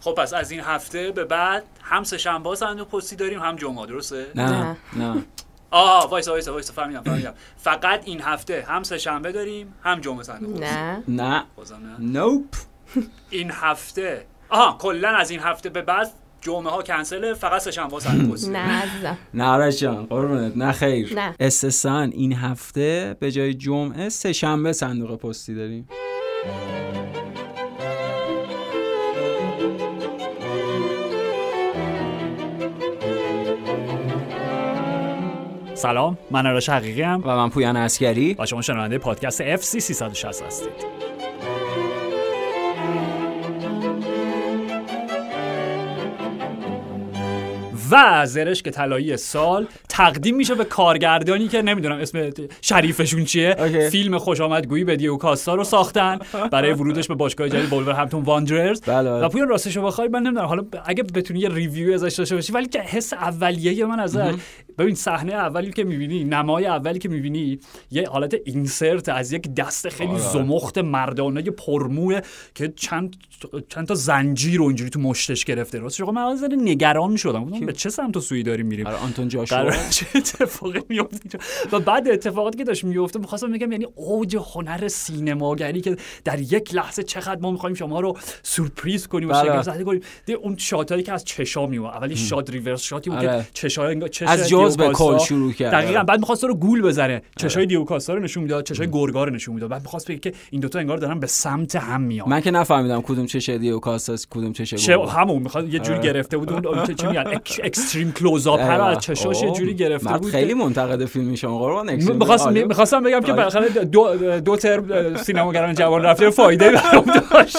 خب پس از این هفته به بعد هم سه شنبه صندوق پستی داریم هم جمعه درسته؟ نه نه. آه وایسا وایسا وایسا فهمیدم فهمیدم. فقط این هفته هم سه شنبه داریم هم جمعه صندوق پستی. نه. نه. بازم نه. نوپ این هفته آها کلا از این هفته به بعد جمعه ها کنسله فقط سه شنبه صندوق پستی. نه عزیزم. نه آرش جان قربونت. نه خیر. نه. استثان این هفته به جای جمعه سه شنبه صندوق پستی داریم. سلام من آرش حقیقی ام و من پویان اسکری و شما شنونده پادکست FC 360 هستید و زرشک طلایی سال تقدیم میشه به کارگردانی که نمی‌دونم اسم شریفشون چیه. OK. فیلم خوش آمدگویی به دیگو کاستا رو ساختن برای ورودش به باشگاه جدید Wolverhampton Wanderers بله، بله. و پویان راستش رو بخوای من نمی‌دونم حالا اگه بتونی یه review ازش داشته باشی ولی که حس اولیه من ازش ببین صحنه اولی که می‌بینی نمای اولی که می‌بینی یه حالت اینسرت از یک دست خیلی آره. زمخت مردانه پرموه که چند چند تا زنجیر رو اینجوری تو مشتش گرفته راستش من از نگران شدم گفتم به چه سمت و سویی داریم میریم آره آنتون جاشوا چه اتفاقی میفته؟ و بعد اتفاقاتی که داشت میفته می‌خواستم بگم یعنی اوج هنر سینماگری که در یک لحظه چقدر ما می‌خوایم شما رو سورپریز کنیم و بله. شگفت زده کنیم اون شاتایی که از چشا میومد اولی شات ریورس شاتی بود آره. که چشای انگار چش از جز به کل شروع کرد. دقیقاً آره. بعد می‌خواست رو گول بزنه چشای دیوکاستا رو نشون می‌داد چشای گرگا رو نشون می‌داد بعد می‌خواست بگه که این دوتا انگار دارن به سمت هم میان من که نفهمیدم کدوم چه شدی و کاساس کدوم شگو همون می‌خواد یه جوری آره. گرفته بود اون چه چی میگن اک- اکستریم کلوز اپ رو از چشاش یه جوری گرفته بود خیلی منتقد فیلم شما قربان. می‌خواستم. می‌خواستم بگم که آره. بالاخره دو دو ترم سینماگران جوان رفته فایده برام داشت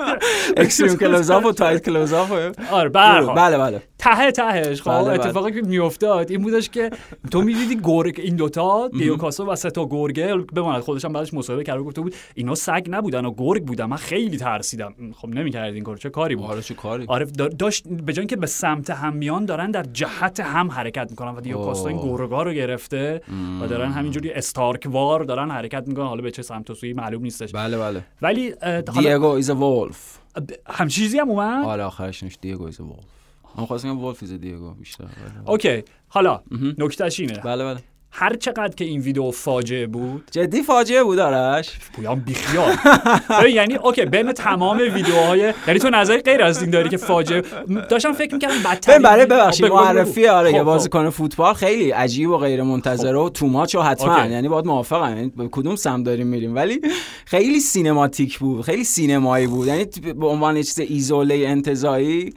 extreme close up و tight close up آره هر. بله بله ته تهش خب بله، بله. اتفاقی که میافتاد این بودش که تو می‌دیدی گرگ این دوتا دیگو کاستا و سه تا گرگه بماند خودش هم بعدش مصاحبه کرده گفته بود اینا سگ نبودن و گرگ بودن. من خیلی ترسیدم. خب نمی‌کردی این کارو چه کاری بود؟ آره چه کاری؟ آره دا- داشت به جای اینکه به سمت هم میان دارن در جهت هم حرکت می‌کنن و دیگو کاستا این. گرگا رو گرفته و دارن همینجوری Stark وار دارن حرکت می‌کنن. حالا به چه سمت و سوی معلوم نیستش. بله بله. ولی Diego is wolf هم چیزی هم اومد؟ آره آخرش Diego is wolf من خواستم بگم wolf is Diego بیشتر OK حالا. نکتهش اینه. بله بله. هر چقدر که این ویدیو فاجعه بود. جدی فاجعه بود آرش؟ پویان بیخیال. یعنی OK بین تمام ویدیوهای یعنی تو نظری غیر از این داری که فاجعه داشتم فکر می‌کردم بدتر برای ببخشید بگو. معرفی آره خب، یه خب. بازیکن فوتبال خیلی عجیب و غیر منتظره و too much و حتما. یعنی باید موافقم. یعنی به کدوم سمت داریم میریم؟ ولی خیلی cinematic بود. خیلی سینمایی بود. یعنی به عنوان چیز ایزوله انتزاعی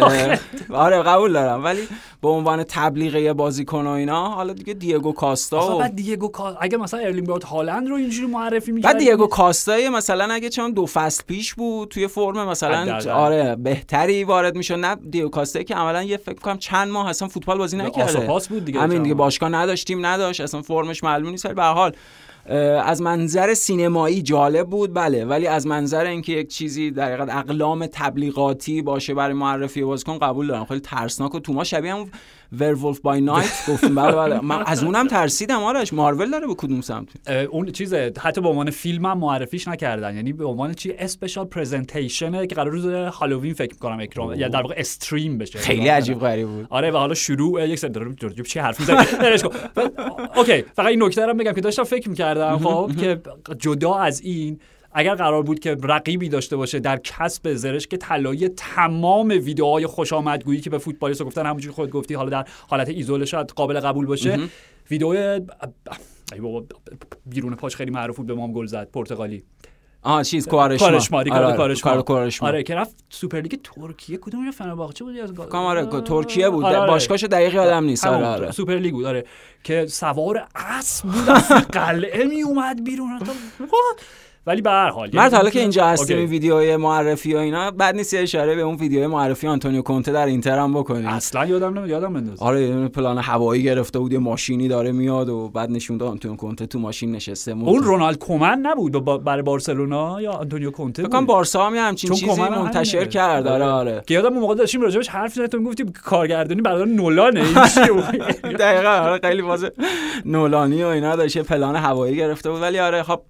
آره قبول دارم. ولی به عنوان تبلیغ یه بازیکن و اینا حالا دیگه دیگو کاستا و بعد دیگو کا- اگه مثلا ارلینگ برات هالند رو اینجوری معرفی می‌کرد بعد دیگو کاستای مثلا اگه چون دو فصل پیش بود توی فرم مثلا. آره بهتری وارد می‌شد نه دیگو کاستایی که عملا یه فکر کنم چند ماه اصلا فوتبال بازی نکرده بود دیگه همین دیگه. باشگاه نداشتیم نداشت اصلا فرمش معلوم نیست ولی به هر حال از منظر سینمایی جالب بود بله. ولی از منظر اینکه یک چیزی در حقیقت اقلام تبلیغاتی باشه برای معرفی بازیکن قبول دارم. خیلی ترسناک و تو ما شبیه هم ورولف بای نایت گفتیم بله بله. من از اونم ترسیدم آرش. مارول داره به کدوم سمت اون چیزه حتی به عنوان فیلم هم معرفیش نکردن. یعنی به عنوان چی؟ اسپشال پرزنتیشنه که قرار روز هالووین فکر می‌کنم اکرام. یا در واقع استریم بشه. خیلی اکرام عجیب کنن. غریب بود. آره و حالا شروع یک دارم دارم چی حرف و- OK فقط این نکته رو بگم که داشتم فکر می‌کردم خب که جدا از این اگر قرار بود که رقیبی داشته باشه در کسب زرشک طلایی تمام ویدیوهای خوش آمدگویی که به فوتبالیست گفتن همونجوری خود گفتی حالا در حالت ایزوله شاید قابل قبول باشه. ویدیو بیرون پاش خیلی معروف بود به مام گل زد پرتغالی. آها چیز کارشما. کارشما دیگه آره، کارشما. کار- کارشما. آره که رفت سوپرلیگ ترکیه کدوم یا فنرباغچه بود؟ یا آره ترکیه بود. آره، آره. باشگاهش دقیق یادم نیست. آره آره. سوپر لیگ بود آره. که سوار اسب بود از قلعه می اومد بیرون؟ ولی به هر حال مرد یعنی- حالا که اینجا هستیم. این ویدیوهای معرفی و اینا بعد نیست یه اشاره به اون ویدیوهای معرفی آنتونیو کونته در اینتر هم بکنیم. اصلا یادم نمیاد یادم بنداز آره یه پلان هوایی گرفته بود یه ماشینی داره میاد و بعد نشون داد آنتونیو کونته تو ماشین نشسته. اون رونالد کومن نبود با- برای بارسلونا یا آنتونیو کونته فکر کنم بود؟ بارسا هم یه همچین چیزی منتشر. کرد. آره آره. که یادم اون موقع داشتیم راجبش حرف زدیم تو می‌گفتی کارگردانی برادر نولانه بود؟ دقیقا آره خیلی باز نولانی و اینا داشت یه پلان هوایی گرفته بود. ولی آره خب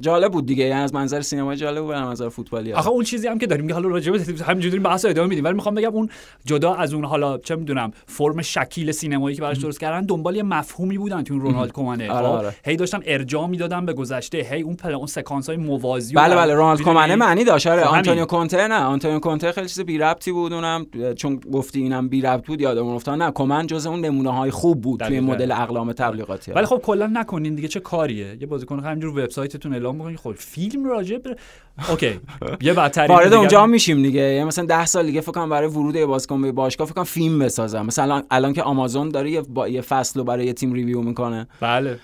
جالب بود. بود دیگه. یعنی از منظر سینما جالب بود از منظر فوتبالی آخه اون چیزی هم که داریم حالا راجع به همینجوری بحث ادامه میدیم. ولی می‌خوام بگم اون جدا از اون حالا چه می‌دونم فرم شکیل سینمایی که براش درست کردن دنبال یه مفهومی بودن تو رونالد کومنه آره، خب؟ آره. هی داشتن ارجاع می‌دادن به گذشته. هی اون پل اون سکانس های موازی بله بله. رونالد؟ کومنه معنی داشت. آره خب. آنتونیو کونته نه. آنتونیو کونته خیلی چیز بی ربطی بود اونم. چون گفتی اینم بی ربط بود یادمون افتاد نه کومن جز اون نمونه های خوب بود توی. مدل اقلام تبلیغاتی. ولی خب کلا نکنین دیگه چه کاریه؟ یه بازیکن همینجور وبسایتتون اعلام بکنین. خب فیلم راجع به OK یه بدترین وارد اونجا میشیم دیگه. یعنی مثلا 10 سال دیگه فکر کنم برای ورود یه بازیکن به باشگاه فکر کنم فیلم بسازم. مثلا الان, که آمازون داره یه, با... یه فصل رو برای یه تیم review می‌کنه. بله.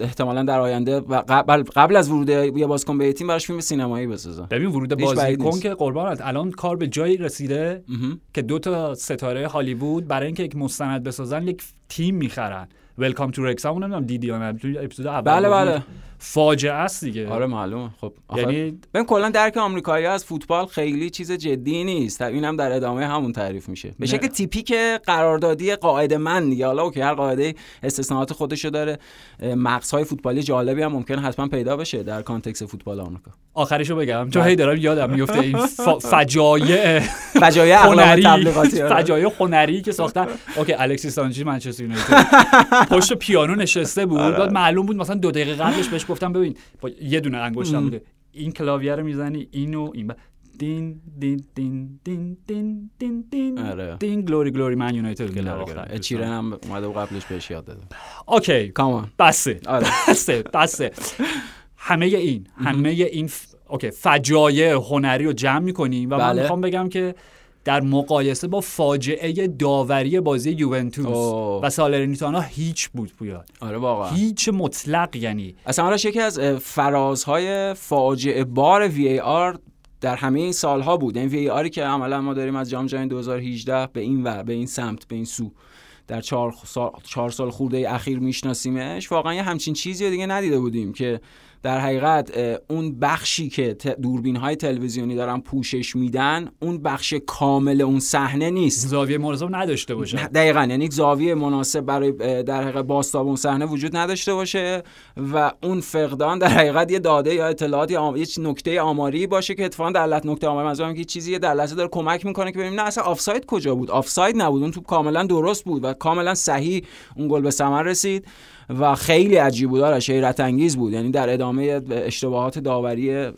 احتمالا در آینده و قبل, قبل از ورود یه بازیکن به یه تیم براش فیلم سینمایی بسازن ببین ورود بازیکن. که قربانت. الان کار به جایی رسیده. که دو تا ستاره هالیوود برای اینکه یک مستند بسازن یک تیم می‌خرن. Welcome to Wrexham و نمی‌دونم دیدی یا نه؟ اپیزود اول بله. بله. فاجعه است دیگه. آره معلومه. خب یعنی ببین کلا درک آمریکایی از فوتبال خیلی چیز جدی نیست. اینم در ادامه همون تعریف میشه. به. شکل تیپیک قراردادی قاعده من دیگه. حالا OK هر قاعده استثناءات خودشو داره. مثال‌های فوتبالی جالبی هم ممکن حتما پیدا بشه در context فوتبال آمریکا. آخرشو بگم. چون. هی دارم یادم میفته این فجایع فجایع هنری. آره. فجایع هنری که ساختن. OK الکسیس سانچز منچستر یونایتد. پشت پیانو نشسته بود. آره. بعد معلوم بود مثلا دو دقیقه قبلش بهش گفتم ببین با یه دونه انگشتم بوده. این کلاویه رو می‌زنی اینو این. ب... دین دین دین دین دین دین دین آره. دین glory glory. Man United. اچیرن هم اومده و قبلش بهش یاد دادم OK. Come on بسه. آره. بسه بسه. همه این همه این. اوکی فجایع هنری رو جمع می‌کنیم و من بله. می‌خوام بگم که در مقایسه با فاجعه داوری بازی یوونتوس اوه. و سالرنیتانا هیچ بود پویا آره واقعا. هیچ مطلق یعنی. اصلا آرش یکی از فرازهای فاجعه بار وی ای آر در همه این سالها بود. این وی ای آری که عملا ما داریم از جام جهانی 2018 به این ور به این سمت به این سو در چهار سال, چهار سال خورده اخیر میشناسیمش. واقعا یه همچین چیزی رو دیگه ندیده بودیم که در حقیقت اون بخشی که دوربین های تلویزیونی دارن پوشش میدن اون بخش کامل اون صحنه نیست. زاویه مناسب نداشته باشه. دقیقا. یعنی زاویه مناسب برای در حقیقت باستاب اون صحنه وجود نداشته باشه و اون فقدان در حقیقت یه داده یا اطلاعات یا آم... یه نکته آماری باشه که اتفاقا در لحظه نکته آماری منظورم که چیزی در لحظه داره کمک می‌کنه که ببینیم نه اصلا آفساید کجا بود؟ آفساید نبود. اون توپ کاملا درست بود و کاملا صحیح اون گل به ثمر رسید. و خیلی عجیب بود. آرش حیرت انگیز بود. یعنی در ادامه اشتباهات داوری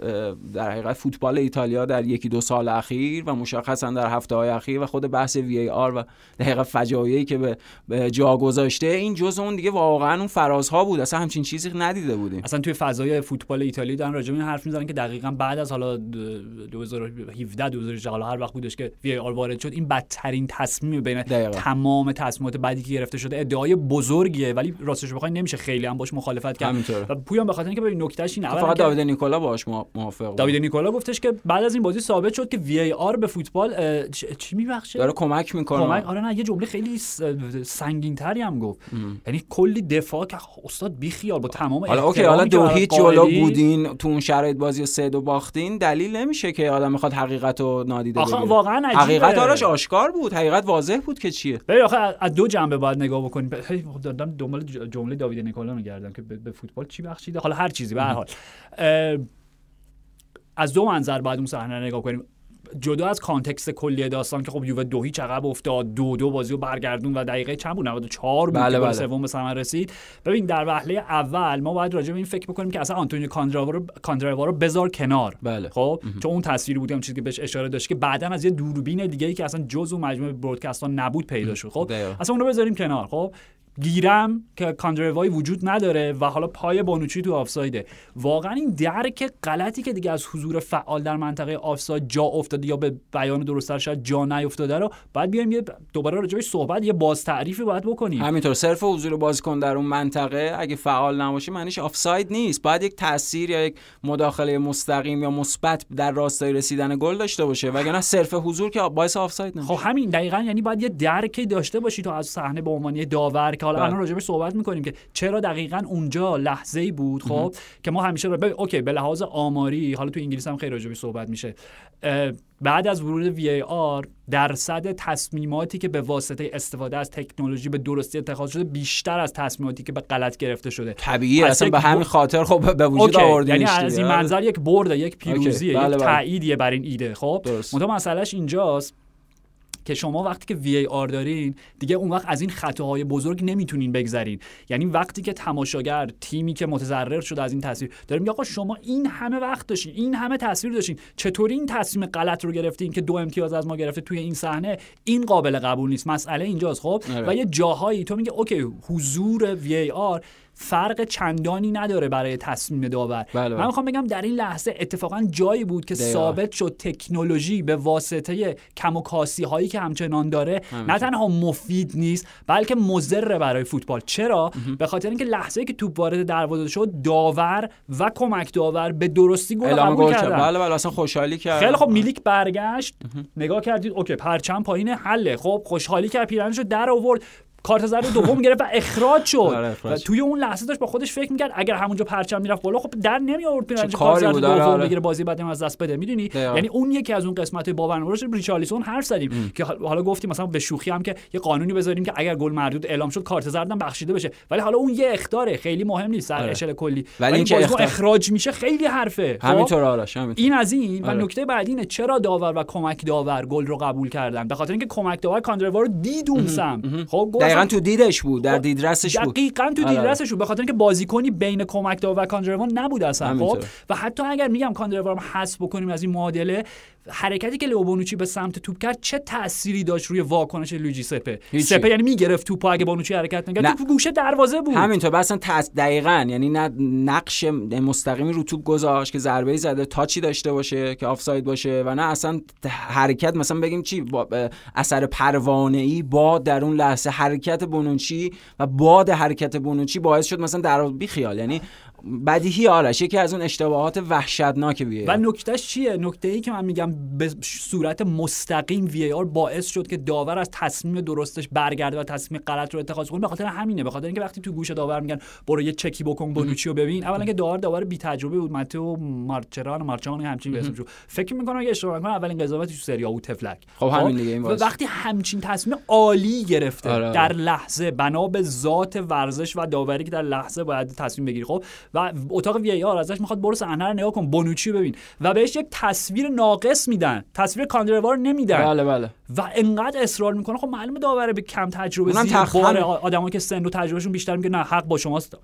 در حقیقت فوتبال ایتالیا در یکی دو سال اخیر و مشخصا در هفته های اخیر و خود بحث وی ای آر و دقیقا فجایعی که به, جا گذاشته این جز اون دیگه واقعا اون فرازها بود. اصلا همچین چیزی ندیده بودیم. اصلا توی فضای فوتبال ایتالیا دارن راجع به حرف می‌زنن که دقیقا بعد از حالا 2017 2018 حالا هر وقت بودش که وی آر وارد شد این بدترین تصمیم بین دقیقاً. تمام تصمیمات بعدی که گرفته شده ادعای بزرگیه. ولی راستش بخوای نمیشه خیلی هم باش مخالفت کرد. همینطوره. و پویان به خاطر اینکه ببین نکتهش اینه فقط داوید نیکولا باش موافق. داوید نیکولا گفتش که بعد از این بازی ثابت شد که وی ای آر به فوتبال چی میبخشه؟ داره کمک می‌کنه. کمک آره نه یه جمله خیلی سنگین تری هم گفت. یعنی کلی دفاع که استاد بی خیال با تمام حالا اوکی حالا دو هیچ جلو بودین تو اون شرایط بازی سه دو باختین دلیل نمیشه که آدم می‌خواد حقیقت رو نادیده آخه بگیره واقعا عجیبه. حقیقت آرش آشکار بود حقیقت واضح بود که چیه. ببین آخه از دو جنبه باید نگاه بکنیم. خب دادم دنبال ج- جمله داوید نیکولا رو میگردم که به فوتبال چی بخشیده؟ حالا هر چیزی به هر حال. اه، از دو منظر باید اون صحنه رو نگاه کنیم. جدا از context کلی داستان که خب یووه دو هیچ عقب افتاد دو دو بازی رو برگردوند و دقیقه چند بود؟ 94 بود بله، بله. سوم به ثمر رسید. ببین در وهله اول ما باید راجع به این فکر بکنیم که اصلا آنتونیو کاندروا رو کاندروا رو بذار کنار. بله. خب؟ چون اون تصویری بود اون چیزی که بهش اشاره داشت که بعدا از یه دوربین دیگه ای که اصلا جزء مجموعه broadcast ها نبود پیدا شد. خب. اصلا اون رو بذاریم کنار. خب؟ گیرم که کاندروای وجود نداره و حالا پای بانوچی تو آفسایده. واقعا این درک غلطی که دیگه از حضور فعال در منطقه آفساید جا افتاده یا به بیان درستتر شاید جا نیافتاده رو باید بیایم یه دوباره راجعش صحبت یه باز تعریفی باید بکنیم. همینطور صرف حضور بازیکن در اون منطقه اگه فعال نباشه معنیش آفساید نیست. باید یک تاثیر یا یک مداخله مستقیم یا مثبت در راستای رسیدن گل داشته باشه وگرنه صرف حضور که باعث آفساید نمیشه. خب همین دقیقا یعنی باید یه درکی داشته باشی تو از صحنه به عنوان داور که حالا بله. الان راجبش صحبت می‌کنیم که چرا دقیقا اونجا لحظه ای بود خب که ما همیشه رو اوکی به لحاظ آماری حالا تو انگلیس هم خیلی راجبش صحبت میشه. بعد از ورود وی آر درصد تصمیماتی که به واسطه استفاده از تکنولوژی به درستی اتخاذ شده بیشتر از تصمیماتی که به غلط گرفته شده. طبیعی اصلا به همین خاطر خب به وجود آوردیم یعنی از این منظر یک برده یک پیروزیه بله یک بله. تاییدیه بر این ایده خب. منتها مسئلهش اینجاست که شما وقتی که وی آر دارین دیگه اون وقت از این خطاهای بزرگ نمی‌تونین بگذرین. یعنی وقتی که تماشاگر تیمی که متضرر شده از این تصویر داره میگه آقا شما این همه وقت داشتین این همه تصویر داشتین. چطوری این تصمیم غلط رو گرفتین که دو امتیاز از ما گرفته توی این صحنه؟ این قابل قبول نیست. مسئله اینجاست خب؟ و یه جاهایی تو میگه اوکی حضور وی آر فرق چندانی نداره برای تصمیم داور. بله من می‌خوام بگم در این لحظه اتفاقا جایی بود که دقیقا. ثابت شد تکنولوژی به واسطه کم و کاسی هایی که همچنان داره نه تنها مفید نیست بلکه مضر برای فوتبال. چرا؟ به خاطر اینکه لحظه که توپ وارد دروازه شد داور و کمک داور به درستی گل قبول کردن. بله بله اصلا خوشحالی کرد. خیلی خب میلیک برگشت. نگاه کردید OK پرچم پایین حله. خب خوشحالی کرد پیرهنشو در آورد. کارت زرد دوم گرفت و اخراج شد. و توی اون لحظه داشت با خودش فکر می‌کرد اگر همونجا پرچم می‌رفت بالا خب در نمی آورد پیرهنش کارت زرد دوم آره. بگیره بازی بعدم از دست بده. می‌دونی؟ یعنی اون یکی از اون قسمت برنامه‌امون ریچارلیسون حرف زدیم ام. که حالا گفتیم مثلا به شوخی هم که یه قانونی بذاریم که اگر گل مردود اعلام شد کارت زردم بخشیده بشه. ولی حالا اون یه اخطاره خیلی مهم نیست در اشل کلی. ولی اینکه اخطار... اخراج میشه خیلی حرفه. همینطور آرش این از این. و نکته بعدی اینه چرا داور و کمک داور گل رو قبول کردن؟ به خاطر اینکه کمک داور کاندروا رو دید اون سمت خب دقیقاً تو دیدش بود در دیدرسش بود. دقیقاً تو دیدرسش بود به خاطر اینکه بازیکنی بین کمک داور و کاندروا نبود اصلا خب؟ و حتی اگر میگم کاندروا رو حذف بکنیم از این معادله حرکتی که لئو بونوچی به سمت توپ کرد چه تأثیری داشت روی واکنش لویجی سپه؟ هیچی. سپه یعنی می‌گرفت توپو اگه بونوچی حرکت نکرد توپ گوشه دروازه بود. همینطور اصلا تاچ دقیقاً یعنی نه نقش مستقیمی رو توپ گذاشت که ضربه زده touchی داشته باشه که آفساید باشه و نه اصلا حرکت مثلا بگیم چی اثر پروانه ای با در اون لحظه حرکت بونوچی و باد حرکت بونوچی باعث شد مثلا در بی خیال یعنی بدیهی آرش یکی از اون اشتباهات وحشتناک وی و نکتهش چیه؟ نکته ای که من میگم به صورت مستقیم وی آر باعث شد که داور از تصمیم درستش برگرده و تصمیم غلط رو اتخاذ کنه به خاطر همینه به خاطر اینکه وقتی تو گوش داور میگن برو یه چکی بکن بونوچی رو ببین اولا که داور داور بی تجربه بود ماتو مارچران مارچان همچین اسمش فکر می‌کنم اگه اشتباه نکنم اولین قضاوتی تو سری او تفلک خب همین دیگه این وقتی همچین تصمیم عالی گرفته آره. در لحظه بنا به ذات ورزش و داوری که در لحظه باید تصمیم بگیری. خب؟ و اتاق وی آر ازش می‌خواد برو صحنه رو نگاه کن بونوچی ببین. و بهش یک تصویر ناقص میدن. تصویر کاندروار نمیدن. بله بله. و انقدر اصرار می‌کنه. خب معلومه داوره به کم تجربه زیر بار آدمایی که سن و تجربهشون بیشتر میگه نه حق با شماست.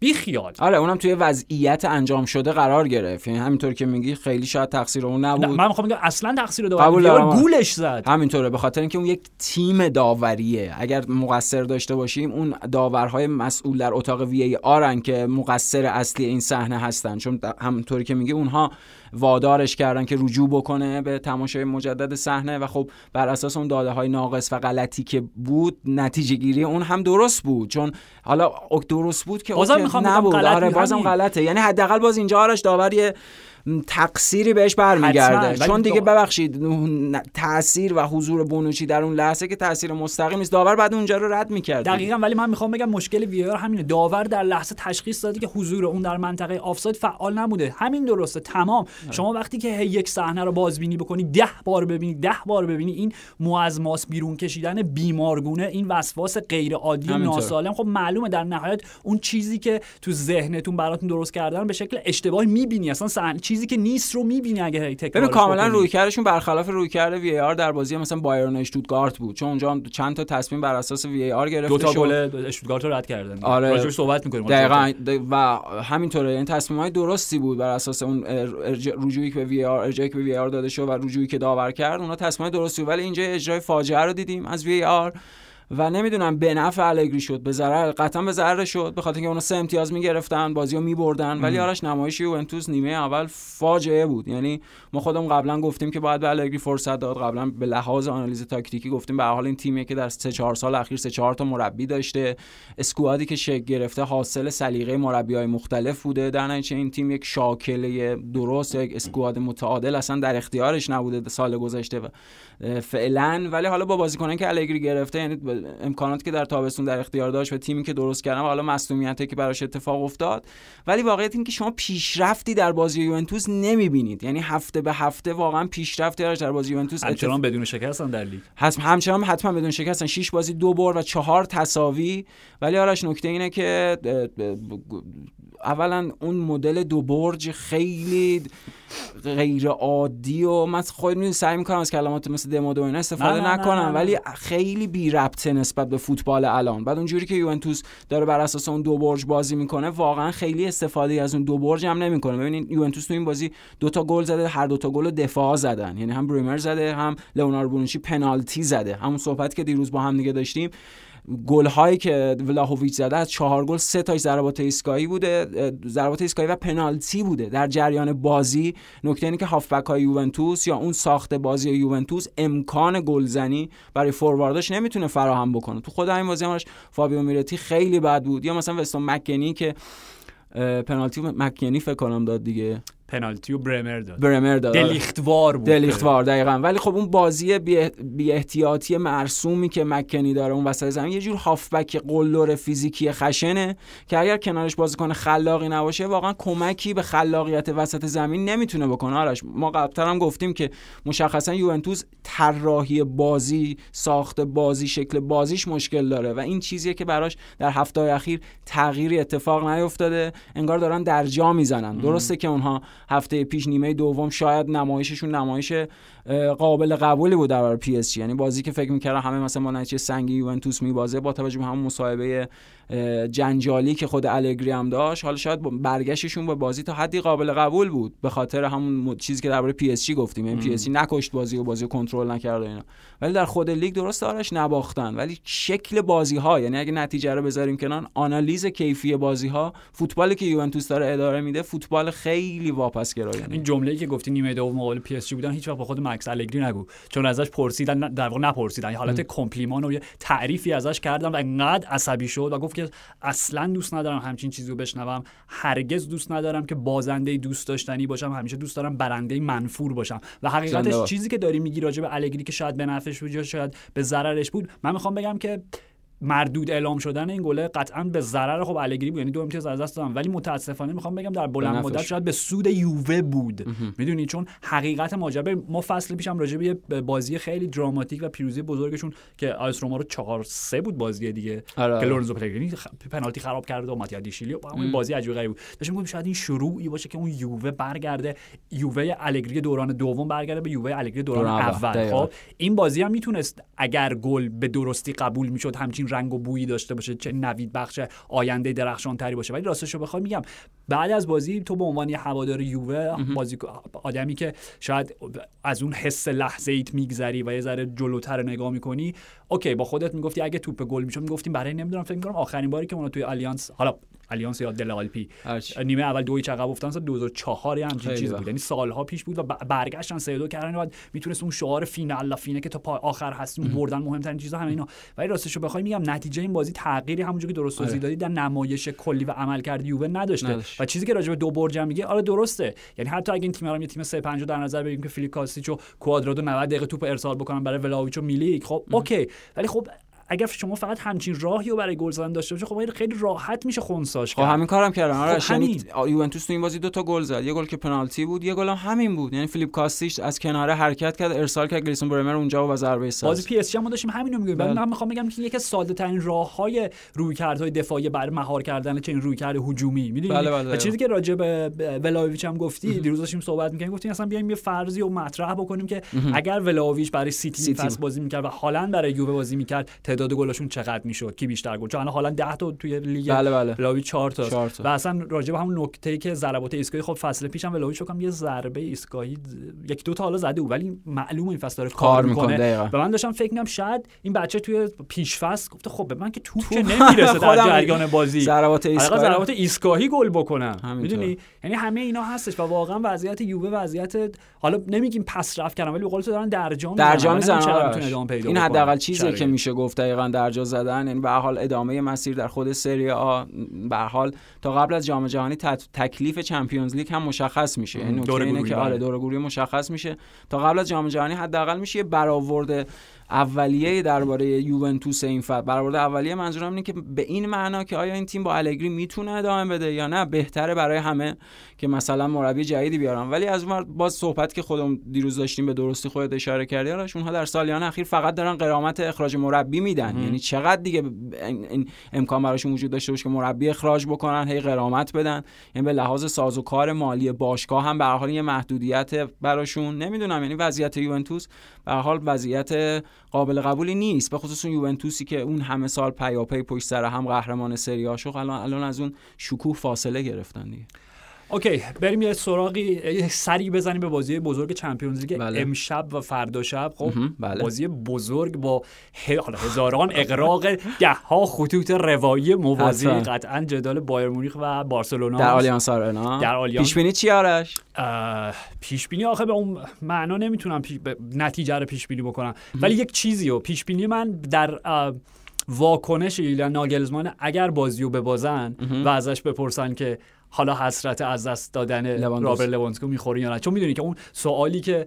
بی خیال آره اونم توی وضعیت انجام شده قرار گرفت. یعنی همینطور که میگی خیلی شاید تقصیر اون نبود. نه من می‌خوام بگم اصلا تقصیر داور گولش زد. همینطوره به خاطر اینکه اون یک تیم داوریه. اگر مقصر داشته باشیم اون داورهای مسئول در اتاق وی ای آرن که مقصر اصلی این صحنه هستن. چون همونطوری که میگه اونها وادارش کردن که رجوع بکنه به تماشای مجدد صحنه و خب بر اساس اون داده های ناقص و غلطی که بود نتیجه گیری اون هم درست بود. چون حالا درست بود که بازم نبود. آره بازم غلطه. یعنی حداقل باز اینجا آرش داور یه تقصیری بهش برمیگرده. چون دیگه ببخشید تاثیر و حضور بونوچی در اون لحظه که تاثیر مستقیم نیست. داور بعد اونجا رو رد می‌کرد دقیقا ولی من می‌خوام بگم مشکل وی همینه. داور در لحظه تشخیص داده که حضور اون در منطقه آفساید فعال نبوده. همین درسته. تمام. شما وقتی که یک صحنه رو بازبینی بکنی ده بار ببینی ده بار ببینی این مو از ماس بیرون کشیدن بیمارگونه این وسواس غیر عادی ناسالم. خب معلومه در نهایت اون چیزی که تو ذهنتون براتون درست کردن به شکل اشتباهی می‌بینی. اصلا صحنه چیزی که نیست رو می‌بینی اگه هی تکرار ببین کاملا رویکردشون برخلاف رویکرد وی آر در بازی مثلا بایرن اشتوتگارت بود. چون اونجا چند تا تصمیم بر اساس وی آر گرفته دو تا گل اشتوتگارت رو رد کردن. آره. راجعش صحبت می‌کنیم. دقیقاً. و همینطوره. این تصمیم های درستی بود بر اساس اون رجوعی که به VAR ارجاعی که به VAR داده شد و رجوعی که داور کرد اونها تصمیم درستی بود. ولی اینجا اجرای فاجعه رو دیدیم. از VAR و نمی‌دونم به نفع الگری شد به ضرر قطعا به ضرر شد به خاطر اینکه اونا سه امتیاز می‌گرفتن بازی رو میبردن ولی آرش نمایش یوونتوس نیمه اول فاجعه بود. یعنی ما خودم قبلا گفتیم که باید به الگری فرصت داد قبلا به لحاظ آنالیز تاکتیکی گفتیم به حال این تیمی که در 3 4 سال اخیر 3 4 تا مربی داشته. squadی که شکل گرفته حاصل سلیقه مربیای مختلف بوده. در نتیجه این تیم یک شاکله درست یک squad متعادل اصلا در اختیارش نبوده سال گذشته و فعلا. ولی حالا با بازیکنان که الگری گرفته یعنی امکاناتی که در تابستون در اختیار داشت و تیمی که درست کردن و حالا مصونیتی که براش اتفاق افتاد. ولی واقعیت این که شما پیشرفتی در بازی یوونتوس نمی‌بینید. یعنی هفته به هفته واقعا پیشرفتی در بازی یوونتوس همچنان بدون شکست در لیگ. همچنان حتما بدون شکست. 6 بازی دو برد و چهار تساوی. ولی آرش نکته اینه که اولا اون مدل دو برج خیلی غیر عادی و من خود سعی می‌کنم از کلمات مثل دمود و اینا استفاده نه نکنم نه ولی خیلی بی ربطه نسبت به فوتبال الان. بعد اونجوری که یوونتوس داره بر اساس اون دو برج بازی می‌کنه واقعا خیلی استفاده از اون دو برج هم نمی‌کنه. ببینید یوونتوس تو این بازی دو تا گل زده هر دو تا گل دفاع زدن. یعنی هم بریمر زده هم لئوناردو بونوچی پنالتی زده. همون صحبتی که دیروز با هم دیگه داشتیم. گل هایی که ولاهویچ زده از چهار گل سه تاش ضربات ایستگاهی بوده ضربات ایستگاهی و پنالتی بوده. در جریان بازی نکته اینه که هافبک های یوونتوس یا اون ساخت بازی یوونتوس امکان گلزنی برای فوروارداش نمی‌تونه فراهم بکنه. تو خود همین بازی همش فابیو میرتی خیلی بد بود. یا مثلا وستون مکنی که پنالتی مکنی فکر کنم داد دیگه. پنالتی و برمر داد. برمر داد دلیختوار بود. دلیختوار دقیقا. ولی خب اون بازی بی, احتیاطی مرسومی که مکنی داره اون وسط زمین یه جور هافبک قلدر فیزیکی خشنه که اگر کنارش بازیکن خلاقی نباشه واقعا کمکی به خلاقیت وسط زمین نمی‌تونه بکنه. آرش ما قبلتر هم گفتیم که مشخصا یوونتوس طراحی بازی ساخت بازی شکل بازیش مشکل داره و این چیزیه که براش در هفته اخیر تغییری اتفاق نیفتاده. انگار دارن در جا می‌زنن. درسته که اونها هفته پیش نیمه دوم شاید نمایششون نمایش قابل قبولی بود در پی اس جی. یعنی بازی که فکر می‌کردم همه مثلا با نتیجه سنگی یوونتوس میبازه با توجه به همون مصاحبه جنجالی که خود الگری هم داشت حالا شاید برگشتشون به بازی تا حدی قابل قبول بود. به خاطر همون چیزی که درباره پی اس جی گفتیم. این پی اس جی نکشت بازی و بازی کنترل نکرد اینا. ولی در خود لیگ درست دارش نباختن. ولی شکل بازی ها یعنی اگه نتیجه رو بذاریم کنار آنالیز کیفی بازی ها فوتبالی که یوونتوس داره اداره میده فوتبال خیلی واپس گرایانه این جمله‌ای که گفتی نیمه دوم مقابل پی اس جی بودن هیچ وقت با خود مکس الگری نگو. چون ازش پرسیدن در واقع نپرسیدن. حالت کمپلیمان و تعریفی ازش کردم و انقدر عصبی شد و گفت که اصلا دوست ندارم همچین چیزی رو بشنوم. هرگز دوست ندارم که بازنده دوست داشتنی باشم. همیشه دوست دارم برنده منفور باشم. و حقیقتش چیزی که داری میگی راجع به الگری که شاید به نفعش بود یا شاید به ضررش بود من می‌خوام بگم که مردود اعلام شدن این گله قطعا به ضرر. خب الگری بود یعنی دو امتیاز از دست دادم ولی متاسفانه می‌خوام بگم در بلند مدت شاید به سود یووه بود. می‌دونی؟ چون حقیقت ماجرا ما فصل پیشم راجع به بازی خیلی دراماتیک و پیروزی بزرگشون که آیس روما رو 4 3 بود بازی دیگه. آره. که لورنزو پلگرینی پنالتی خراب کرد و ماتیا دیشیلی و همین بازی عجیب غریب بود. داشتم میگم شاید این شروعی باشه که اون یووه برگرده. یووه الگری دوران دوم برگرده به یووه الگری دوران, دوران اول. خب این بازی هم می‌تونست اگر گل به درستی قبول می‌شد همچین رنگ و بویی داشته باشه چه نوید بخش آینده درخشان تری باشه. ولی راستش رو بخوام میگم بعد از بازی تو به عنوان هوادار یووه بازی آدمی که شاید از اون حس لحظه ایت میگذری و یه ذره جلوتر نگاه می‌کنی okay با خودت می‌گفتی اگه توپ گل می‌شد می‌گفتیم برای نمی‌دونم فکر می‌کنم آخرین باری که اونا توی آلیانس حالا الیانس یا دل آلپی نیمه اول دو هیچ عقب افتادن سال 2004 هم چیز بود. یعنی سالها پیش بود و برگشتن 3 2 کردن بعد می‌تونست اون شعار fino alla fine که تا پای آخر هستیم بردن مهمترین چیزا همه اینا. ولی راستش رو بخوای میگم نتیجه این بازی تغییری همونجوری که درست توضیح آره. دادی در نمایش کلی و عملکرد یووه نداشته. و چیزی که راجع به دو برج میگه آره درسته. یعنی حتی اگه این تیم رو یه تیم 3 5 در نظر بگیریم که فیلیپ کاستیچ و کوادرادو 90 دقیقه توپ ارسال بکنن برای ولاویچ و میلیک خب okay. ولی خب اگر شما فقط همچین راهی رو برای گل زدن داشته باشه خب خیلی راحت میشه خونساش خب همین کارم کردن آره خب یوونتوس تو این بازی دو تا گل زد. یه گل که پنالتی بود یه گل هم همین بود. یعنی فیلیپ کاستیچ از کناره حرکت کرد ارسال کرد گلیسون برمر اونجا و ضربه سر. بازی پی اس جی ما داشتیم همین رو میگیم بله. من می‌خوام بگم که یکی از ساده ترین راههای رویکردهای دفاعی برای مهار کردن چه این رویکرد هجومی. می‌دونی؟ بله بله. چیزی که راجع به ولاویچ هم گفتی دیروز داشتیم صحبت می‌کنیم گفتیم اصلا بیایم یه فرضی و مطرح بکنیم که اگر ولاویچ برای سیتی. فصل بازی می‌کرد و هالند برای یووه بازی می‌کرد تعداد گلاشون چقدر می‌شد؟ کی بیشتر گل؟ چون حالا 10 تا توی لیگ بله بله. لاوی 4 تا. و اصلا راجع به همون نکته ای که ضربات ایستگاهی خب فصل پیشم ولاوی شکم یه ضربه ایستگاهی یک دو تا حالا زده بود ولی معلومه این فصل داره کار, می‌کنه. و من داشتم فکر می‌کردم شاید این بچه توی پیش فصل گفته خب به من که توپ که نمی‌رسه در جریان بازی. ضربات ایستگاهی ضربات ایستگاهی گل بکنم. می‌دونی؟ یعنی همه اینا هستش و واقعا وضعیت یووه وضعیت حالا نمیگیم پس رفت کردن ولی به قول تو دارن درجا درجا می‌زنن. این حداقل چیزی که میشه گفت دقیقاً درجا زدن یعنی به حال ادامه مسیر در خود سری آ به حال تا قبل از جام جهانی تکلیف چمپیونز لیگ هم مشخص میشه یعنی اینه که آره بله. دور گروهی مشخص میشه تا قبل از جام جهانی حداقل میشه یه برآورده اولیه درباره یوونتوس این فصل برآورد اولیه منظورم اینه که به این معنا که آیا این تیم با الگری می‌تونه ادامه بده یا نه بهتره برای همه که مثلا مربی جدیدی بیارن. ولی از اون باز صحبت که خودم دیروز داشتیم به درستی خودت اشاره کردی آرش اونها در سالیان اخیر فقط دارن قرامت اخراج مربی میدن. یعنی چقدر دیگه این امکان براشون وجود داشته باشه که مربی اخراج بکنن هی قرامت بدن. یعنی به لحاظ سازوکار مالی باشگاه هم به حال یه محدودیت براشون. نمی‌دونم یعنی وضعیت یوونتوس به حال وضعیت قابل قبولی نیست به خصوص یوونتوسی که اون همه سال پیاپی پشت سر هم قهرمان سری آ الان الان از اون شکوه فاصله گرفتن دیگه. okay بریم یه سراغی یه سری بزنیم به بازی بزرگ Champions League بله. امشب و فردا شب. خب بله. بازی بزرگ با هزاران اغراق ده ها خطوط روایی موازی قطعا جدال بایرن مونیخ و بارسلونا. در آلیانس آرنا. در آلیانس. پیش بینی چی آرش؟ پیش بینی آخه به اون معنا نمی‌تونم پیش... نتیجه رو پیش بینی بکنم ولی یک چیزی و پیش بینی من در واکنش یولیان ناگلزمان اگر بازی رو ببازن و ازش بپرسن که حالا حسرت از دست دادن رابرت لواندوفسکی رو می‌خوره یا نه؟ چون می‌دونی که اون سوالی که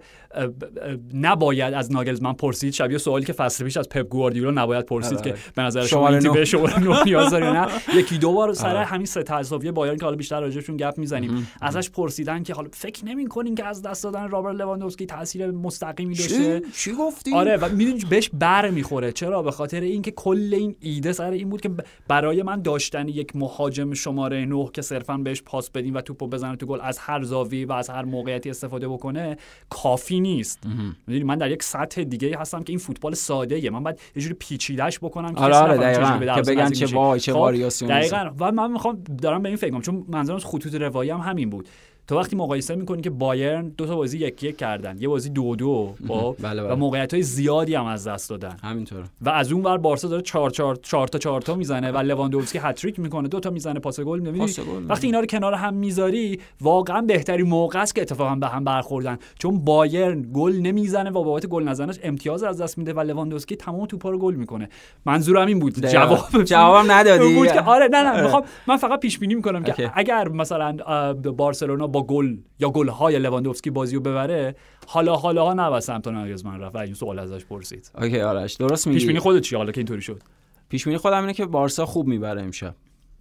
نباید از ناگلزمان پرسید شبیه سوالی که فصل پیش از پپ گواردیولا نباید پرسید آره، که آره. به نظر شما این به شما نیاز داره نه؟ یکی دو بار سر آره. همین سه تا تساوی بایرن که حالا بیشتر راجعشون گپ می‌زنیم. ازش پرسیدن که حالا فکر نمی‌کنین که از دست دادن رابرت لواندوفسکی تاثیر مستقیمی داشته؟ چی گفتی؟ آره و می‌دونی بهش بر می‌خوره. چرا؟ به خاطر اینکه کل این ایده سر این بود که برای من داشتن یک مهاجم شماره 9 که صرفا بهش پاس بدیم و توپو بزنه تو گل از هر زاویه و از هر موقعیتی استفاده بکنه کافی نیست. می‌دونی من در یک سطح دیگه هستم که این فوتبال ساده ایه. من باید یه جوری پیچیدهش بکنم که آره آره دقیقاً. که بگن چه وای چه خب دقیقاً. و من می‌خوام دارم به این فکر کنم چون منظورم خطوط روایی هم همین بود. تو وقتی مقایسه می‌کنی که بایرن دو تا بازی یک یک کردن یه بازی دو دو با بله بله. و موقعیت های زیادی هم از دست دادن. همینطور و از اون ور بارسا داره 4 4 4 تا 4 تا می‌زنه و لواندوفسکی هت‌تریک می‌کنه دو تا می‌زنه پاس گل می‌بینی؟ وقتی اینا رو کنار هم می‌ذاری واقعا بهترین موقع است که اتفاقا به هم برخوردن. چون بایرن گل نمی‌زنه و بابت گل نزنش امتیاز از دست میده و لواندوفسکی تمام توپا رو گل می‌کنه. منظورم این بود. جواب جوابم ندادی. بود که آره نه نه می‌خوام من فقط پیش بینی می‌کنم که اگر مثلا بارسلونا با گل یا گل های لواندوفسکی بازی رو ببره حالا حالا ها نه سمت من رفت. و این سوال ازش پرسید. okay آرش درست میگی؟ پیش بینی خودت چی؟ حالا که اینطوری شد. پیش بینی خودم اینه که بارسا خوب می‌بره امشب.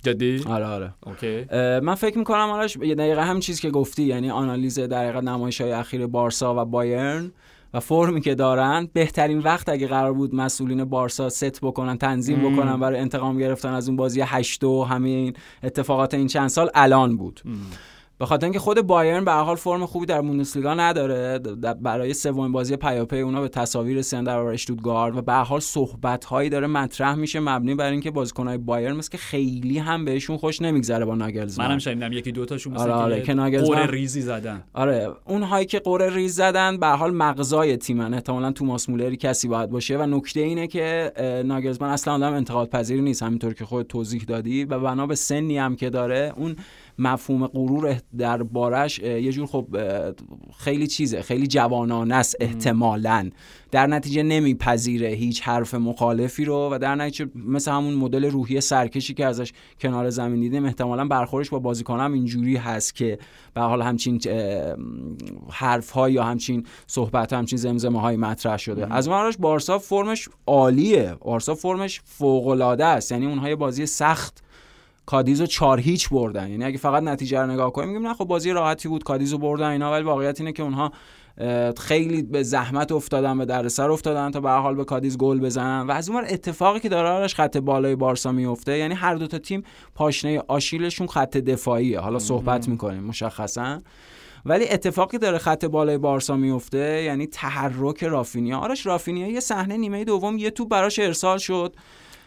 جدی؟ آره آره. okay. من فکر می‌کنم آرش یه دقیقه هم چیزی که گفتی یعنی آنالیز دقیقه نمایش های اخیر بارسا و بایرن و فرمی که دارن بهترین وقت اگه قرار بود مسئولین بارسا ست بکنن تنظیم بکنن برای انتقام گرفتن از اون بازی 8 و همه این اتفاقات این چند سال الان بود. به خاطر اینکه خود بایرن به حال فرم خوبی در بوندسلیگا نداره برای سومین بازی پیاپی اونا به تساوی رسیدن در برابر اشتوتگارت و به حال صحبت هایی داره مطرح میشه مبنی بر اینکه بازیکنهای بایرن مثل که خیلی هم بهشون خوش نمیگذره با ناگلزمان. منم شنیدم یکی دو تاشون مثلا آره آره که ناگلزمن ریزی زدن. آره اون هایی که قره ریز زدن به حال مغزای تیمن. احتمالاً توماس مولری کسی باید باشه و نکته اینه که ناگلزمن اصلا آدم انتقاد پذیر نیست همینطور که خود توضیح دادی. و بنا به سنی هم که داره اون مفهوم غرور در بارش یه جور خب خیلی چیزه خیلی جوانانه است احتمالا. در نتیجه نمیپذیره هیچ حرف مخالفی رو و در نتیجه مثل همون مدل روحی سرکشی که ازش کنار زمین دیدیم احتمالا برخورش با بازیکنم اینجوری هست که به حال همچین حرف ها یا همچین صحبت ها همچین زمزمه های مطرح شده. از اون بارسا فرمش عالیه. بارسا فرمش فوق العاده است. یعنی اونها بازی سخت کادیزو چار هیچ بردن. یعنی اگه فقط نتیجه رو نگاه کنیم میگیم نه خب بازی راحتی بود کادیزو بردن اینا. ولی واقعیت اینه که اونها خیلی به زحمت افتادن به دردسر افتادن تا به حال به کادیز گل بزنن. و از اون اتفاقی که داره آرش خط بالای بارسا میفته یعنی هر دو تا تیم پاشنه آشیلشون خط دفاعیه. حالا صحبت می‌کنیم مشخصا. ولی اتفاقی داره خط بالای بارسا میفته یعنی تحرک رافینیا. آرش رافینیا یه صحنه نیمه دوم یه تو براش ارسال شد.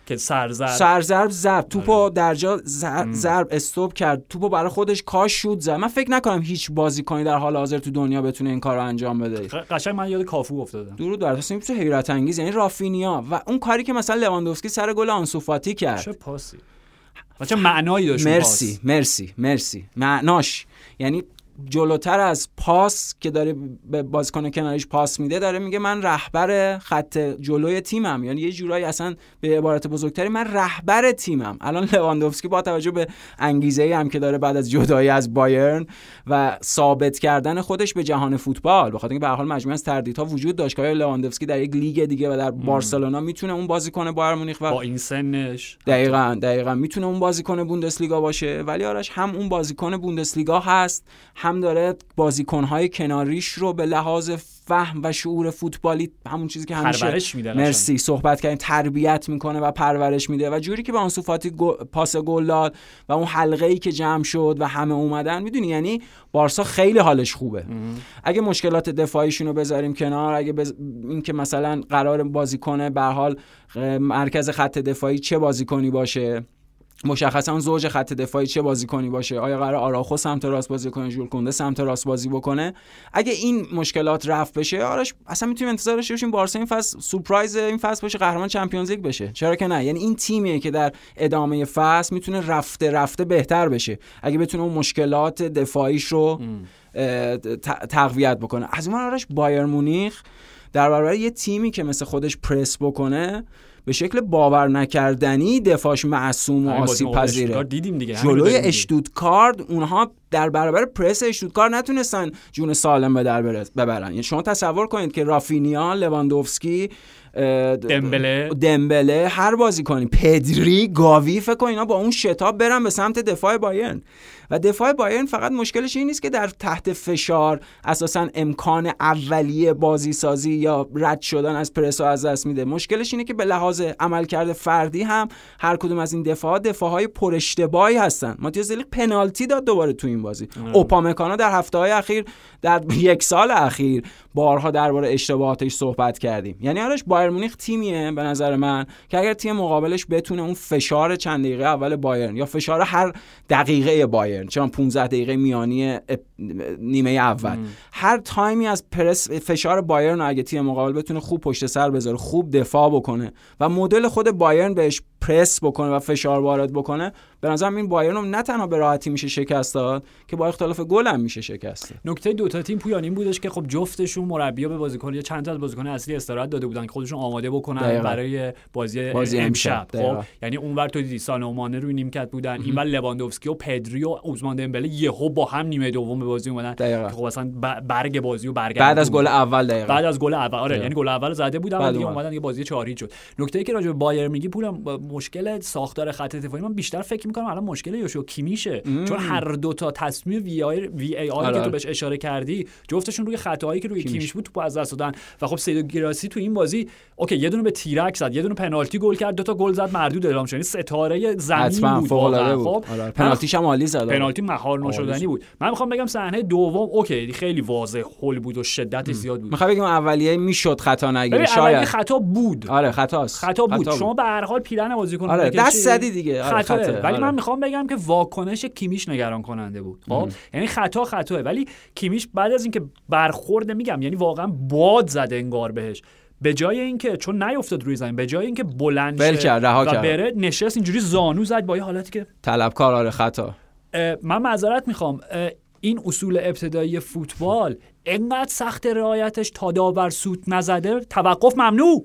که سرزرب سرزرب زد توپو آره. در جا ضرب استوب کرد. توپو برای خودش کاش شود زد. من فکر نکنم هیچ بازیکنی در حال حاضر تو دنیا بتونه این کار رو انجام بده. قشنگ من یاد کافو افتادم درود بر تو حیرت انگیز. یعنی رافینیا. و اون کاری که مثلا لواندوفسکی سر گل آنسوفاتی کرد. چه پاسی. چه معنایی داشت مرسی مرسی مرسی. معناش. یعنی جلوتر از پاس که داره به بازیکن کناریش پاس میده داره میگه من رهبر خط جلوی تیمم. یعنی یه جورایی اصلا به عبارت بزرگتری من رهبر تیمم. الان لواندوفسکی با توجه به انگیزه هم که داره بعد از جدایی از بایرن و ثابت کردن خودش به جهان فوتبال بخاطر اینکه به هر حال مجموعه از تردیدها وجود داشت که لواندوفسکی در یک لیگ دیگه و در بارسلونا می‌تونه اون بازیکن بایرن مونیخ و با این سنش؟ دقیقاً دقیقاً می‌تونه اون بازیکن بوندسلیگا باشه. ولی آرش هم اون بازیکن بوندسلیگا هست هم داره بازیکنهای کناریش رو به لحاظ فهم و شعور فوتبالی همون چیزی که همیشه میده مرسی صحبت کردیم تربیت می‌کنه و پرورش میده و جوری که به آنسو فاتی پاس گل داد و اون حلقه ای که جمع شد و همه اومدن می‌دونی یعنی بارسا خیلی حالش خوبه. اگه مشکلات دفاعیشون رو بذاریم کنار اگه بز... این که مثلا قرار بازی کنه به حال مرکز خط دفاعی چه بازیکنی باشه؟ مشخصا زوج خط دفاعی چه بازیکنی باشه؟ آیا قرار آراخو سمت راست بازی کنه ژول کنده سمت راست بازی بکنه؟ اگه این مشکلات رفت بشه آرش اصلا می‌تونیم انتظار داشته باشیم بارسا این فصل سورپرایز این فصل باشه قهرمان چمپیونز لیگ بشه. چرا که نه؟ یعنی این تیمیه که در ادامه فصل می‌تونه رفته رفته بهتر بشه. اگه بتونه اون مشکلات دفاعیش رو تقویت بکنه. از اون آرش بایر مونیخ در برابر یه تیمی که مثل خودش پرس بکنه به شکل باور نکردنی دفاعش معصوم و آسیب پذیره. دیدیم دیگه جلوی اشتودکارد اونها در برابر پرس اشتودکارد نتونستن جون سالم به در ببرن. یعنی شما تصور کنید که رافینیا لواندوفسکی دمبله. دمبله هر بازی کنی. پدری گاوی فکر اینا با اون شتاب برن به سمت دفاع بایرن. و دفاع بایرن فقط مشکلش این نیست که در تحت فشار اساسا امکان اولیه بازی سازی یا رد شدن از پرس از دست میده. مشکلش اینه که به لحاظ عملکرد فردی هم هر کدوم از این دفاع دفاع های پر اشتباهی هستن. ماتیاس پنالتی داد دوباره تو این بازی. اوپامکانو در هفته های اخیر در یک سال اخیر بارها درباره اشتباهاتش صحبت کردیم. یعنی آرش بایر مونیخ تیمیه به نظر من که اگر تیم مقابلش بتونه اون فشار چند دقیقه اول بایرن یا فشار هر دقیقه بایرن چون 15 دقیقه میانی نیمه اول. هر تایمی از پرس فشار بایرن اگه تیم مقابل بتونه خوب پشت سر بذاره خوب دفاع بکنه و مدل خود بایرن بهش پرس بکنه و فشار وارد بکنه به نظرم این بایرن نه تنها به راحتی میشه شکست داد که با اختلاف گل هم میشه شکست نکته دو تا تیم پویان این بودش که خب جفتشون مربیا به بازیکن یا چند تا از بازیکن اصلی استراحت داده بودن که خودشون آماده بکنن دقیقا. برای بازی, بازی امشب. خب یعنی اونور تو دیدی سانومانه روی نیمکت بودن اینور لواندوفسکی و پدری و اوزمان دمبله یهو با هم نیمه دوم به بازی اومدن. که خب اصلا برگ بازی و برگ بعد از گل اول دقیقا. بعد از گل اول. آره یعنی گل اول زده بودن دیگه اومدن یه بازی چهاری شد. نکته ای که راجع به بایرن میگی پولم مشکل ساختار خط دفاعی من بیشتر فکر می‌کنم الان مشکل یوشوا کیمیشه. چون هر دو تا تصمیم VA VAR که تو بهش اشاره کردی جفتشون روی خطاهایی که روی کیمیش, کیمیش بود تو از دست دادن. و خب سرهو گیراسی تو این بازی okay یه دونه به تیرک زد یه دونه پنالتی گل کرد دو تا گل زد مردود اعلام شد. یعنی ستاره زمین بود, بود. خب آره. پنالتیش هم عالی زد. پنالتی مهار نشدنی بود. من می‌خوام بگم صحنه دوم okay خیلی واضح هل بود و شدت زیاد بود. می‌خوام بگم اولیه می‌شد خطا نگیره شاید. خطا بود. آره خطاست. خطا بود. شما به هر حال پیرن بازیکن آره دست زدی دیگه. آره خطا. ولی آره. من می‌خوام بگم که واکنش کیمیش نگران کننده بود. خب؟ یعنی خطا خطاه ولی کیمیش بعد از اینکه برخورد میگم یعنی واقعا باد زده انگار بهش. به جای اینکه چون نیافتاد روی زمین به جای اینکه بلند شه و بره نشست اینجوری زانو زد با یه حالتی که طلبکار آره خطا. من معذرت می‌خوام. این اصول ابتدایی فوتبال انقدر سخت رعایتش تا داور سوت نزده توقف ممنوع.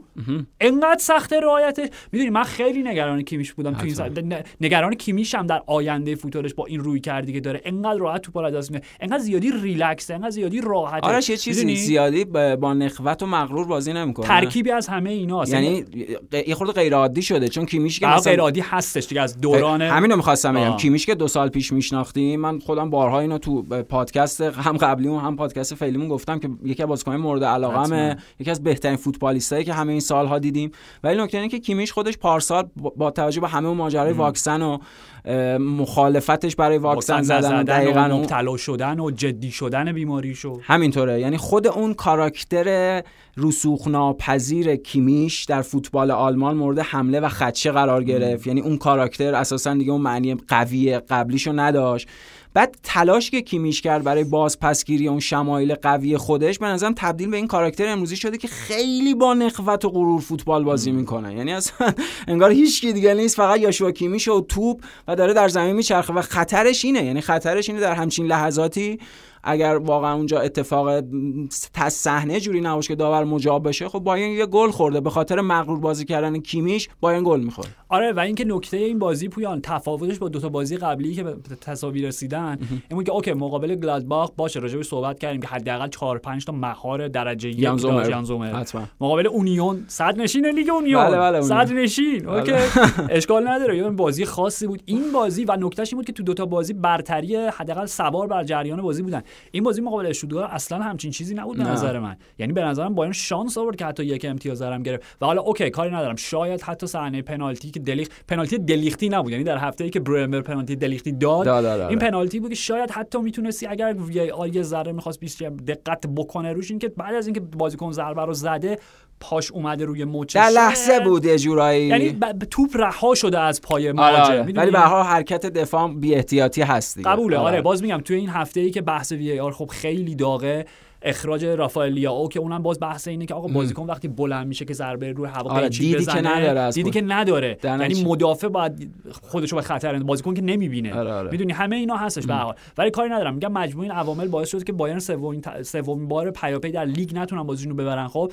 انقدر سخت رعایتش. می‌دونی من خیلی نگران کیمیش بودم تو این نگران کیمیش هم در آینده فوتبالش با این روی کردی که داره. انقدر راحت توپ از دست انقدر زیادی ریلکس انقدر زیادی راحت آره یه چیزی؟ زیادی با نخوت و مغرور بازی نمی‌کنه. ترکیبی از همه ایناست یعنی یه خورده غیر عادی شده چون کیمیش که مثلا غیر عادی هستش دیگه از دوران همینو می‌خواستم بگم. کیمیش که دو سال پیش میشناختیم. من خودم بارها اینو تو پادکست هم قبلی هم پادکست فعلیمون گفتم که یکی از بازیکنان مورد علاقمه یکی از بهترین فوتبالیستایی که همه این سالها دیدیم. ولی نکته اینه که کیمیش خودش پارسال با توجه به همه ماجرای واکسن و مخالفتش برای واکسن زدن دقیقاً مبتلا شدن و جدی شدن بیماریشو. همینطوره. یعنی خود اون کاراکتر رسوخ ناپذیر کیمیش در فوتبال آلمان مورد حمله و خدشه قرار گرفت. یعنی اون کاراکتر اساسا دیگه اون معنی قوی قبلیشو نداشت. بعد تلاش که کیمیش کرد برای بازپسگیری اون شمایل قوی خودش به نظرم تبدیل به این کاراکتر امروزی شده که خیلی با نخوت و غرور فوتبال بازی می‌کنه. یعنی اصلا انگار هیچ کی دیگه نیست فقط یاشوا کیمیش و توپ و داره در زمین میچرخه و خطرش اینه. یعنی خطرش اینه در همچین لحظاتی اگر واقعا اونجا اتفاق تص صحنه جوری نباشه که داور مجاب بشه خب بایرن یه گل خورده. به خاطر مغرور بازی کردن کیمیش بایرن گل می‌خوره آره و اینکه نکته این بازی پویان تفاوتش با دو تا بازی قبلی که به تساوی رسیدن این که okay مقابل گلادباخ باشه راجع صحبت کردیم که حداقل 4 5 تا مهار درجه یک داشت مقابل اونیون صدر نشین لیگ اونیون. بله بله صدر نشین. بله. okay. اشکال نداره. یه بازی خاصی بود. این بازی و نکتهش این بود که تو دو تا بازی برتری حداقل سوار بر جریان بازی بودن. این بازی مقابل اشتوتگارت اصلا همچین چیزی نبود به نظر من. یعنی به نظرم بایرن شانس آورد که حتی یک امتیاز هم گرفت. و حالا okay کاری ندارم. شاید حتی صحنه پنالتی که دلیخ پنالتی دلیختی نبود. یعنی در هفته که برمر پنالتی دلیختی داد دا دا دا این پنالتی بود که شاید حتی می‌تونستی اگر VAR یه ذره می‌خواست بیشتر دقت بکنه روش این که بعد از اینکه بازیکن ضربه رو زده پاش اومده روی مچش. در لحظه بود یه جورایی. یعنی ب... توپ رها شده از پای مهاجم آره. ولی به هر حرکت دفاع بی احتیاطی هست قبوله. آره. آره باز میگم توی این هفته ای که بحث VAR خب خیلی داغه اخراج رافائل لیاو که اونم باز بحث اینه که آقا بازیکن وقتی بلند میشه که ضربه روی هوا آره دیدی بزنه که نداره دیدی که نداره. یعنی مدافع باید خودشو به خطر اند بازیکن که نمی‌بینه. آره آره. می‌دونی؟ همه اینا هستش به حال. ولی کاری ندارم. میگم مجموع این عوامل باعث شد که بایرن سومین سومین بار پیاپی در لیگ نتونن بازیشون رو ببرن. خب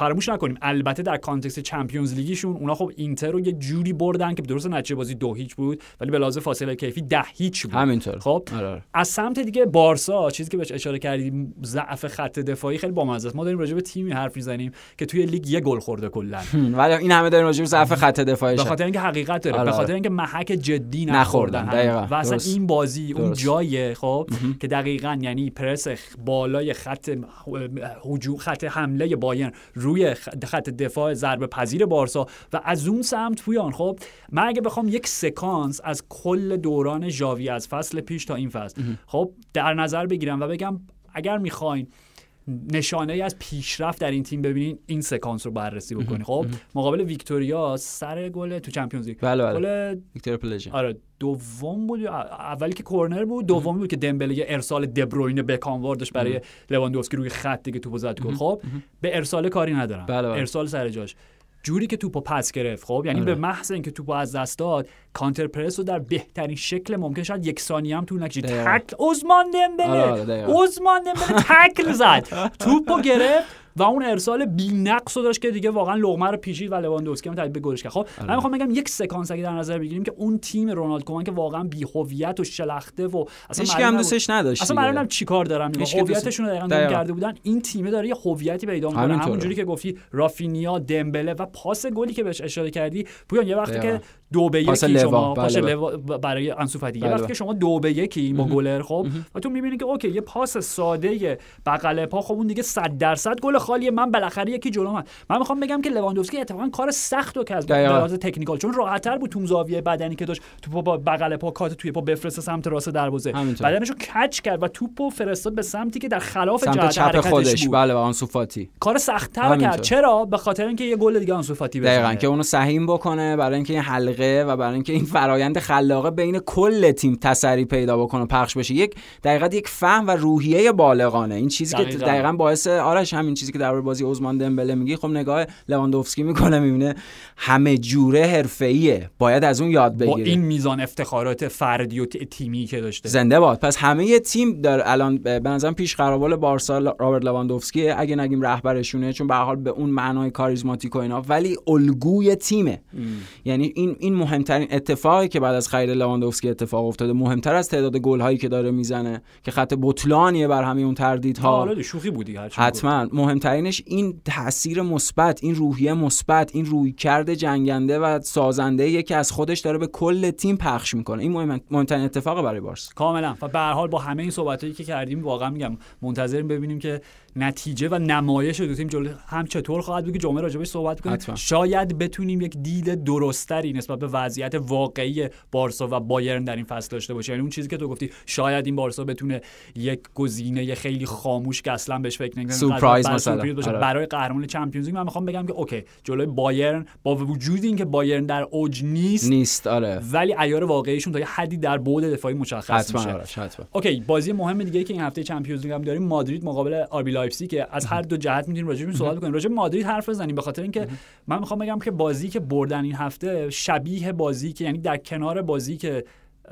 فراموش نکنیم. البته در context Champions League یشون اونا خب اینتر رو یه جوری بردن که درست نتیجه بازی دو هیچ بود ولی به لحاظ فاصله کیفی ده هیچ بود. همینطور. خب آره، آره. از سمت دیگه بارسا چیزی که بهش اشاره کردیم ضعف خط دفاعی خیلی بامزه است. ما داریم راجع به تیمی حرف می‌زنیم که توی لیگ یه گل خورده کلا. ولی این همه داریم راجع به ضعف خط دفاعی به خاطر اینکه حقیقت داره به آره، خاطر اینکه محک جدی نخوردن و اصلا این بازی اون جایه خب که دقیقا یعنی پرس بالای خط هجوم خط حمله بایرن روی خط دفاع ضربه پذیر بارسا و از اون سمت پویان خب من اگه بخوام یک سکانس از کل دوران ژاوی از فصل پیش تا این فصل خب در نظر بگیرم و بگم اگر می‌خواین نشانه ای از پیشرفت در این تیم ببینین این سکانس رو بررسی بکنی. خب مقابل ویکتوریا سر گل تو چمپیونز لیگ. بله بله. ویکتور آره دوم بود اولی که کورنر بود دومی بود که دمبله یه ارسال دبروین بکام واردش برای لواندوفسکی روی خط دیگه توپو زد گل. خب به ارسال کاری ندارم بله بله. ارسال سر جاش. جوری که توپو پس گرفت خب؟ یعنی به آره. محض اینکه توپو از دست داد counter press رو در بهترین شکل ممکن شاید یک ثانیه هم طول نکشید. تکل عثمان دمبله! آره، عثمان دمبله تکل زد. توپو گرفت. و اون ارسال نقص رو داشت که دیگه واقعا لقمه رو پیچید و لواندوفسکی هم تبدیل به گلش کرد. خب من آره. می‌خوام بگم یک سکانس اگه در نظر بگیریم که اون تیم رونالد کومان که واقعا بی هویت و شلخته و اصلا هیچکی هم دوستش نداشت اصلا معلومه چیکار دارن هویتشون رو دقیقاً کرده بودن. این تیم داره یه هویتی پیدا می‌کنه. همونجوری که گفتی رافینیا دمبله و پاس گلی که بهش اشاره کردی. پویان یه وقتی که دو به یکی شما پاس بله، بله. برای انسو فاتی یه وقتی که شما دو به یکی با گلر خب و تو می‌بینی که OK یه پاس ساده بغل پا خب اون دیگه 100 درصد گل خالیه. من بالاخره یکی جلو من من می‌خوام بگم که لواندوفسکی اتفاقا کار سخت رو کرد لحاظ technical چون راحتتر بود تو زاویه بدنی که داشت تو با بغل پا کات توی پا بفرسته سمت راست دروازه. بدنشو کچ کرد و توپو فرستاد به سمتی که در خلاف جهت چپ خودش. بود. بله آنسو فاتی. کار سختتر کرد. چرا؟ به خاطر اینکه یه گل دیگه آنسو فاتی بزنه. دقیقاً که اونو سهیم بکنه برای اینکه این حلقه و برای اینکه این فرایند خلاقه بین کل تیم تسری پیدا بکنه پخش بشه. یک دقیقاً یک فهم و روحیه بالغانه. این چیزی که دقیقاً. باعث آرش همین چیزی که در بازی عثمان دمبله میگی خب نگاه لواندوفسکی می‌کنه می‌بینه همه جوره حرفه‌ایه. باید از اون یاد بگیره. با این میزان افتخارات فردی و تیمی که داشته. زنده باد. پس همه تیم در الان به نظرم پیش قرابال بارسا رابرت لواندوفسکی اگه نگیم رهبرشونه چون به حال به اون معنای کاریزماتیک و اینا ولی الگوی تیمه. یعنی این این مهمترین اتفاقی که بعد از خرید لواندوفسکی اتفاق افتاده مهمتر از تعداد گل هایی که داره می‌زنه که خط بطلانیه بر همه اون تردیدها. حالا شوخی بودی حتما. مهمترینش این تاثیر مثبت این روحیه مثبت این روی کرده جنگنده و سازنده که از خودش داره به کل تیم پخش می‌کنه. این مهمترین اتفاق برای بارسا کاملا. و به هر حال با همه این صحبتایی که کردیم واقعا میگم منتظریم ببینیم که نتیجه و نمایش دو تیم جلو. هم چطور خواهد بود که جمعه راجبش صحبت کنیم؟ شاید بتونیم یک دید درستری نسبت به وضعیت واقعی بارسا و بایرن در این فصل داشته باشه یعنی اون چیزی که تو گفتی شاید این بارسا بتونه یک گزینه خیلی خاموش که اصلا بهش فکر نمی‌کنه سورپرایز مثلا. باشه. آره. برای قهرمان Champions League من می‌خوام بگم که OK جلوی بایرن با وجود اینکه بایرن در اوج نیست نیست آره. ولی عیار واقعیشون تا یه حدی در بعد دفاعی مشخص میشه. آره. OK بازی مهم دیگه که این هفته Champions League هم داریم مادرید مقابل آربی لایپزیگ که از هر دو جهت می‌تونیم راجع به صحبت کنیم. راجع به مادرید حرف بزنیم. به خاطر اینکه من می‌خوام بگم که بازی که بردن این هفته شبیه بازی که یعنی در کنار بازی که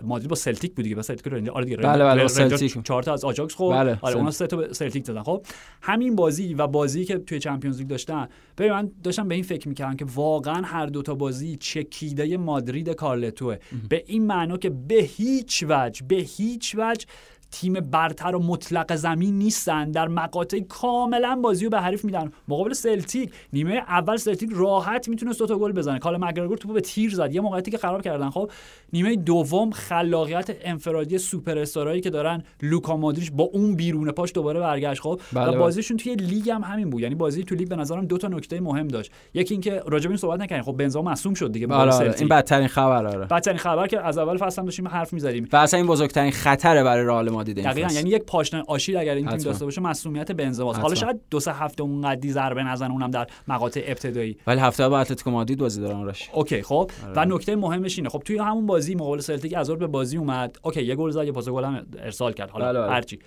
مادرید با سلتیک بود دیگه. با سلتیک رنجر آره دیگه بله بله سلتیک. چهار تا از آجاکس خورد. بله، آره اونا سه تا به سلتیک زدن. خب همین بازی و بازی که توی Champions League داشتن ببین من داشتم به این فکر می‌کردم که واقعا هر دو تا بازی چکیده مادرید کارلتوه. به این معنا که به هیچ وجه به هیچ وجه تیم برتر و مطلق زمین نیستن. در مقاطع کاملا بازی رو به حریف میدن. مقابل سلتیک نیمه اول سلتیک راحت می‌تونست دو تا گل بزنه. کال مگرگور توپو به تیر زد. یه موقعیتی که خراب کردن. خب نیمه دوم خلاقیت انفرادی سوپر استارایی که دارن لوکا مودریچ با اون بیرون پاش دوباره برگشت. خب بله، و. بازیشون توی لیگ هم همین بود. یعنی بازی تو لیگ به نظرم دو تا نکته مهم داشت. یکی اینکه راجع به این صحبت نکنیم خب بنزما مصدوم شد دیگه آره آره. این بدترین خبر آره. بدترین خبر که از اول فصل داشتیم حرف می‌زدیم. و اصلا این بزرگترین خطره برای رئال مادرید این دقیقا فصل. یعنی یک پاشنه آشیل اگر این تیم. داشته باشه مصدومیت بنزماست حالا. شاید دو سه هفته اونقدی ضربه نزنه اونم در مقاطع ابتدایی ولی هفته با اتلتیکو مادرید بازی دارن راش OK خب آره. و نکته مهمش اینه خب توی همون بازی مقابل سلتیک هازارد به بازی اومد OK یه گل زد یه پاس گل هم ارسال کرد حالا بله، بله. هرچی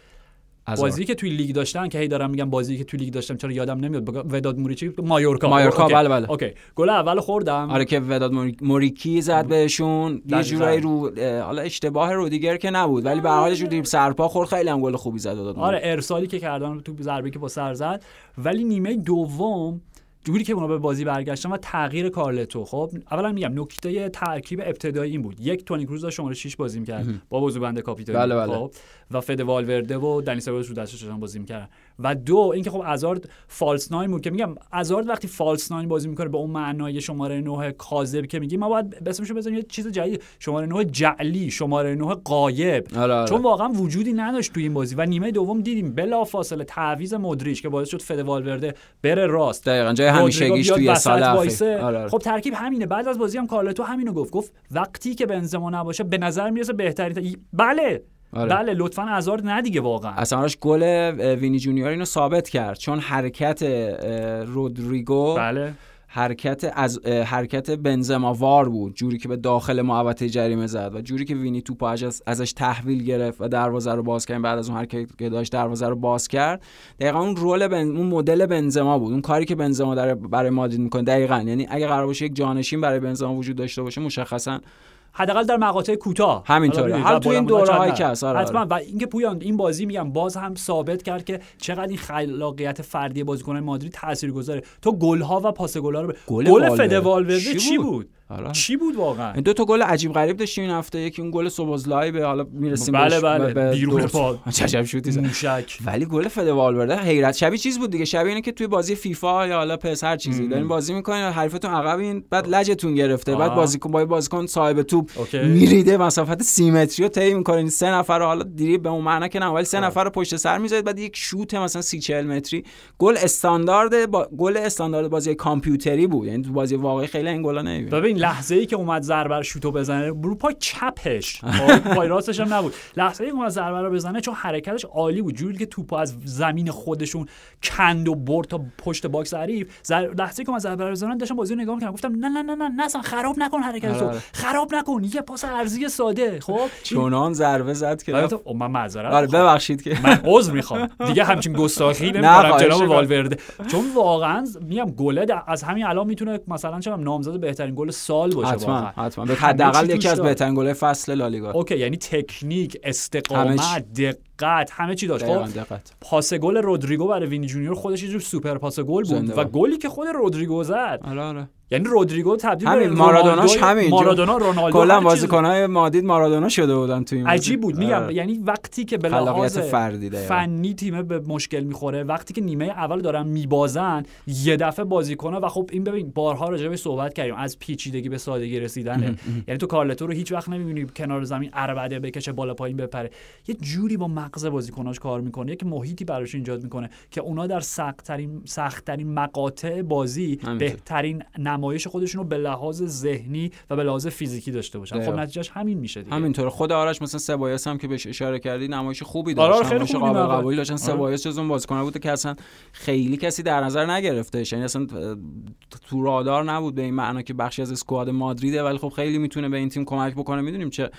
بازی که توی لیگ داشتن که هی دارم میگم بازی که توی لیگ داشتم چرا یادم نمیاد. بگم ودات موریچی مایورکا. مایورکا،. بله، بله. OK. گل اول خوردم. آره که وداد موری- موریکی زد بهشون. یه. جورایی رو حالا اشتباه رودیگر که نبود ولی به رو دیر سرپا خورد. خیلی هم گل خوبی زد وداد آره ارسالی که کردن تو ضربه که با سر زد. ولی نیمه دوم جوری که اونا به بازی برگشتن و تغییر کارلتو. خب اولا میگم نکته ترکیب ابتدایی این بود. یک تونی کروز داشت شماره 6 بازی می‌کرد با بازوبند کاپیتانی. بله، بله. خب و فد والورده و دنی سبایوس رو دستش بازی می‌کردن. و دو اینکه خب ازارد فالس ناین بود که میگم ازارد وقتی فالس ناین بازی می‌کنه به اون معنای شماره 9 کاذب که میگی ما باید اسمشو بزنیم یه چیز جدید. شماره 9 جعلی شماره 9 قایب. آره، آره. چون واقعا وجودی نداشت توی این بازی. و نیمه دوم دیدیم بلا فاصله تعویض مدریچ که باعث شد فد والورده بره راست. دقیقاً جای همیشگیش توی سال اخیر. آره، آره. خب ترکیب همینه. بعد از بازی هم کارلتو همینو گفت. گفت وقتی که بنزما نباشه به نظر می‌رسه بهترین بله. آره. بله لطفا ازار نه دیگه واقعا. اصلا گل وینی جونیور اینو ثابت کرد. چون حرکت رودریگو بله. حرکت از حرکت بنزما وار بود جوری که به داخل محوطه جریمه زد و جوری که وینی توپ از ازش تحویل گرفت و دروازه رو باز کرد بعد از اون حرکت که داشت دروازه رو باز کرد. دقیقا اون رول بن... اون مدل بنزما بود اون کاری که بنزما در برای مادرید می‌کنه دقیقا. یعنی اگه قرار باشه یک جانشین برای بنزما وجود داشته باشه مشخصا حداقل در مقاطع کوتاه همینطوره. و تو این دوره‌هایی چند که حتما. و اینکه پویان این بازی میگم باز هم ثابت کرد که چقدر این خلاقیت فردی بازیکنان مادرید تاثیرگذاره تو گل‌ها و پاس رو. گل گل والورده. فد والورده چی چی بود؟ آره. چی بود واقعا دو تا گل عجیب غریب داشتیم این هفته یکی اون گل سوبوزلای به حالا می‌رسیم بله،. بله. به بیرون. پا. چشم شوتی. موشک ولی گل فد والورده حیرت شبیه چیز بود دیگه شبیه اینه که توی بازی فیفا یا حالا پس هر چیزی دارین بازی می‌کنین حریفتون عقبین بعد لجتون گرفته بعد. بازیکن با بازیکن صاحب توپ. میریده مسافت 30 متری رو طی می‌کنین سه نفر رو حالا دریبل به اون معنا که نه ولی سه. نفر رو پشت سر می‌ذارید بعد یک شوت مثلا 30 40 متری گل استاندارد با... گل استاندارد بازی کامپیوتری بود یعنی تو بازی واقعی خیلی این گلا نمی‌بینید ببین لحظه ای که اومد ضربه رو شوتو بزنه رو پای چپش. خب، پای راستش هم نبود. لحظه ای که اومد ضربه رو بزنه چون حرکتش عالی بود. جوری که توپو از زمین خودشون کند و برد تا پشت box حریف. زر... لحظه ای که اومد ضربه رو بزنه داشتم بازی رو نگاه می‌کردم. گفتم نه نه نه نه نه اصلا خراب نکن حرکت آره، تو. آره. خراب نکن. یه پاس عرضی ساده. خب چنان ضربه زد که اوه، من معذرت آره ببخشید که. من عذر می‌خوام. دیگه همچین گستاخی نمی‌کنم جناب. والورده. چون واقعا میگم گله از همین الان می‌تونه مثلا چه نامزد بهترین گل سال باشه حتما حتما. حداقل یکی از. بهترین گل‌های فصل لالیگا. OK یعنی تکنیک استقامت دقت همه چی داشت. خب دقت. پاس گل رودریگو برای وینی جونیور خودش یه جور سوپر پاس گل بود و. گلی که خود رودریگو زد. آره آره. یعنی رودریگو تبدیل به همین مارادوناش همین مارادونا رونالدو کلا بازیکن‌های مادرید مارادونا شده بودن تو این بازی. عجیب بود میگم آره. یعنی وقتی که به لحاظ فردی. فنی تیم به مشکل می‌خوره وقتی که نیمه اول دارن میبازن یه دفعه بازیکن‌ها و خب این ببین بارها راجع به صحبت کردیم از پیچیدگی به سادگی رسیدنه یعنی تو کارلتو رو هیچ وقت نمی‌بینی کنار زمین عربده بکشه بالا پایین بپره یه جوری با مغز بازیکناش کار می‌کنه یک محیطی براش ایجاد می‌کنه که اونا در سختترین سختترین مقاطع بازی. بهترین نمایش خودشون رو به لحاظ ذهنی و به لحاظ فیزیکی داشته باشن. خب. نتیجهش همین میشه دیگه. همینطور خود آرش مثلا سبایس هم که بهش اشاره کردی نمایش خوبی آره، داشت خیلی نمایش خوب قابل. قبولی داشتن. آره. سبایس جز اون بازیکن بود که اصلا خیلی کسی در نظر نگرفتهش. یعنی اصلا تو رادار نبود به این معنا که بخشی از اسکواد مادریده ولی خب خیلی می‌تونه به این تیم کمک بکنه. می‌دونیم چه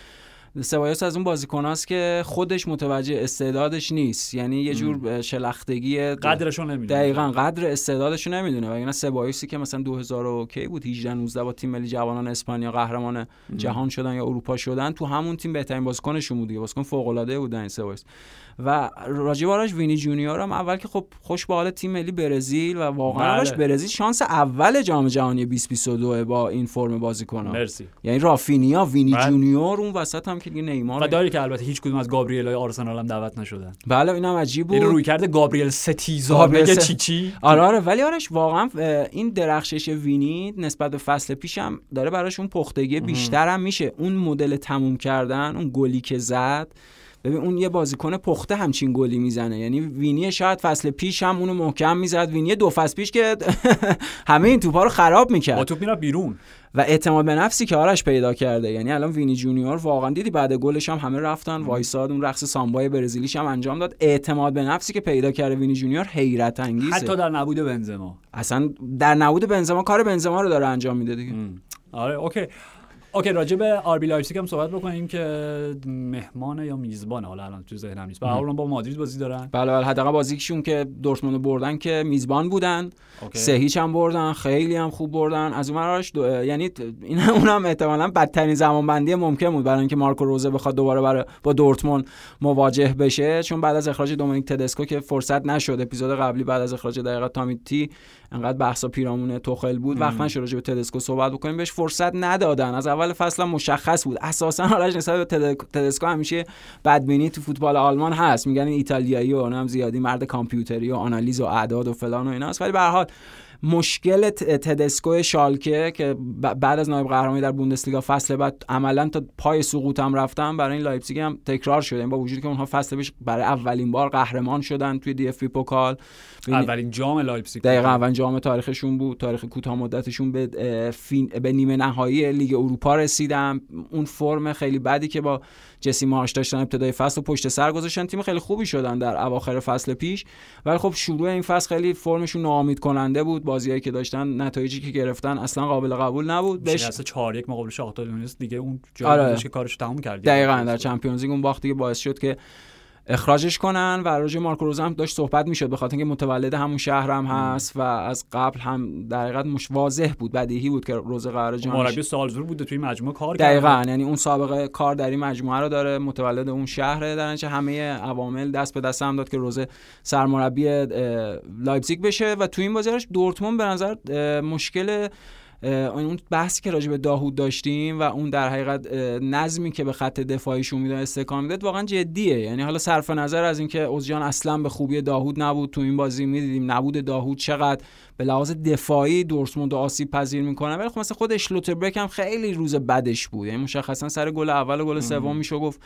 سبایوس از اون بازیکناست که خودش متوجه استعدادش نیست. یعنی یه جور شلختگی قدرشو نمی‌دونه. دقیقا قدر استعدادشو نمی‌دونه. و اینا سبایوسی که مثلا 2000 کی بود 18 19 با تیم ملی جوانان اسپانیا قهرمان جهان شدن یا اروپا شدن تو همون تیم بهترین بازیکنشون بود بازیکن فوق العاده بود این سبایوس و راجب آرش وینی جونیور هم اول که خب خوش به حال تیم ملی برزیل و واقعا بله. برزیل شانس اول جام جهانی 2022 با این فرم بازیکن مرسی. یعنی رافینیا وینی بله. جونیور اون وسط هم که دیگه نیمار و داری که البته هیچ کدوم از گابریل های آرسنال هم دعوت نشدن. بله اینم عجیب این بود. روی کرده گابریل ستیزا گابریل چی چی؟ آره آره ولی آرش واقعا این درخشش وینی نسبت به فصل پیشم داره براش اون پختگی بیشتر هم میشه. اون مدل تموم کردن اون گلی که زد ببین اون یه بازیکن پخته همچین گلی می‌زنه. یعنی وینی شاید فصل پیش هم اونو محکم می‌زد. وینی دو فصل پیش که همه این توپا رو خراب با می‌کرد توپ می‌رفت بیرون. و اعتماد به نفسی که آرش پیدا کرده. یعنی الان وینی جونیور واقعا دیدی بعد گلش هم همه رفتن. وایساد اون رقص سامبای برزیلیش هم انجام داد. اعتماد به نفسی که پیدا کرده وینی جونیور حیرت انگیزه. حتی در نبود بنزما. اصلا در نبود بنزما کار بنزما رو داره انجام میده دیگه. آره okay. Okay راجع به آربی لایپزیگ هم صحبت بکنیم که مهمان یا میزبان حالا الان تو ذهنم نیست. به با مادرید بازی دارن. بله بله حداقل بازیشون که دورتموند بردن که میزبان بودن. Okay. سه هیچ هم بردن خیلی هم خوب بردن. از اون دو... یعنی این اونم احتمالاً بدترین زمانبندی ممکن بود برای اینکه مارکو روزه بخواد دوباره برای با دورتموند مواجه بشه. چون بعد از اخراج دومینیک تدسکو که فرصت نشد. اپیزود قبلی بعد از اخراج دقیقا تامیتی انقدر بحثا پیرامون توخل بود. وقت نشد راجع به تدسکو صحبت بکنیم. بهش فرصت ندادن. از اول فصل هم مشخص بود. اساسا آرش نسبت به تد- تدسکو همیشه بدبینی تو فوتبال آلمان هست. میگن ایتالیایی و اونم زیادی مرد کامپیوتری و آنالیز و اعداد و فلان و ایناست. ولی به هر حال مشکل تدسکو شالکه که بعد از نایب قهرمانی در بوندسلیگا فصل بعد عملا تا پای سقوط هم رفتن برای این لایپزیگ هم تکرار شده. با وجودی که اونها فصل پیش برای اولین بار قهرمان شدن توی دی اف بی پوکال. اولین جام لایپزیگ. دقیقا اول جام تاریخشون بود. تاریخ کوتاه مدتشون به فین به نیمه نهایی لیگ اروپا رسیدن. اون فرم خیلی بدی که با جسی مارش داشتن ابتدای فصل و پشت سر گذاشتن. تیم خیلی خوبی شدن در اواخر فصل پیش. ولی خب شروع این فصل خیلی فرمشون ناامید کننده بود. بازیایی که داشتن نتایجی که گرفتن اصلا قابل قبول نبود. بهش شکست 4 1 مقابل شاختار دیگه اون جایی آره. که کارش تموم کرد. دقیقا در چمپیونز لیگ اون باخت دیگه باعث شد که اخراجش کنن و راجع مارکو روزا هم داشت صحبت می‌شد به خاطر اینکه متولد همون شهر هم هست و از قبل هم در حقیقت مش واضح بود بدیهی بود که روز قرار جام مربی سالزور بوده توی مجموعه کار کرده. دقیقا یعنی اون سابقه کار در این مجموعه رو داره متولد اون شهره در نتیجه همه عوامل دست به دست هم داد که روزه سرمربی لایپزیگ بشه و تو این بازیش دورتموند به نظر مشکل اون بحثی که راجع به داهود داشتیم و اون در حقیقت نظمی که به خط دفاعیشون می‌داد استحکام می‌داد واقعا جدیه. یعنی حالا صرف نظر از اینکه اوزجان اصلا به خوبی داهود نبود تو این بازی می‌دیدیم نبود داهود چقدر به لحاظ دفاعی دورتموند آسیب پذیر می‌کنه ولی خب مثلا خود اشلوتربرگ هم خیلی روز بدش بود. یعنی مشخصا سر گل اول و گل سوم میشه گفت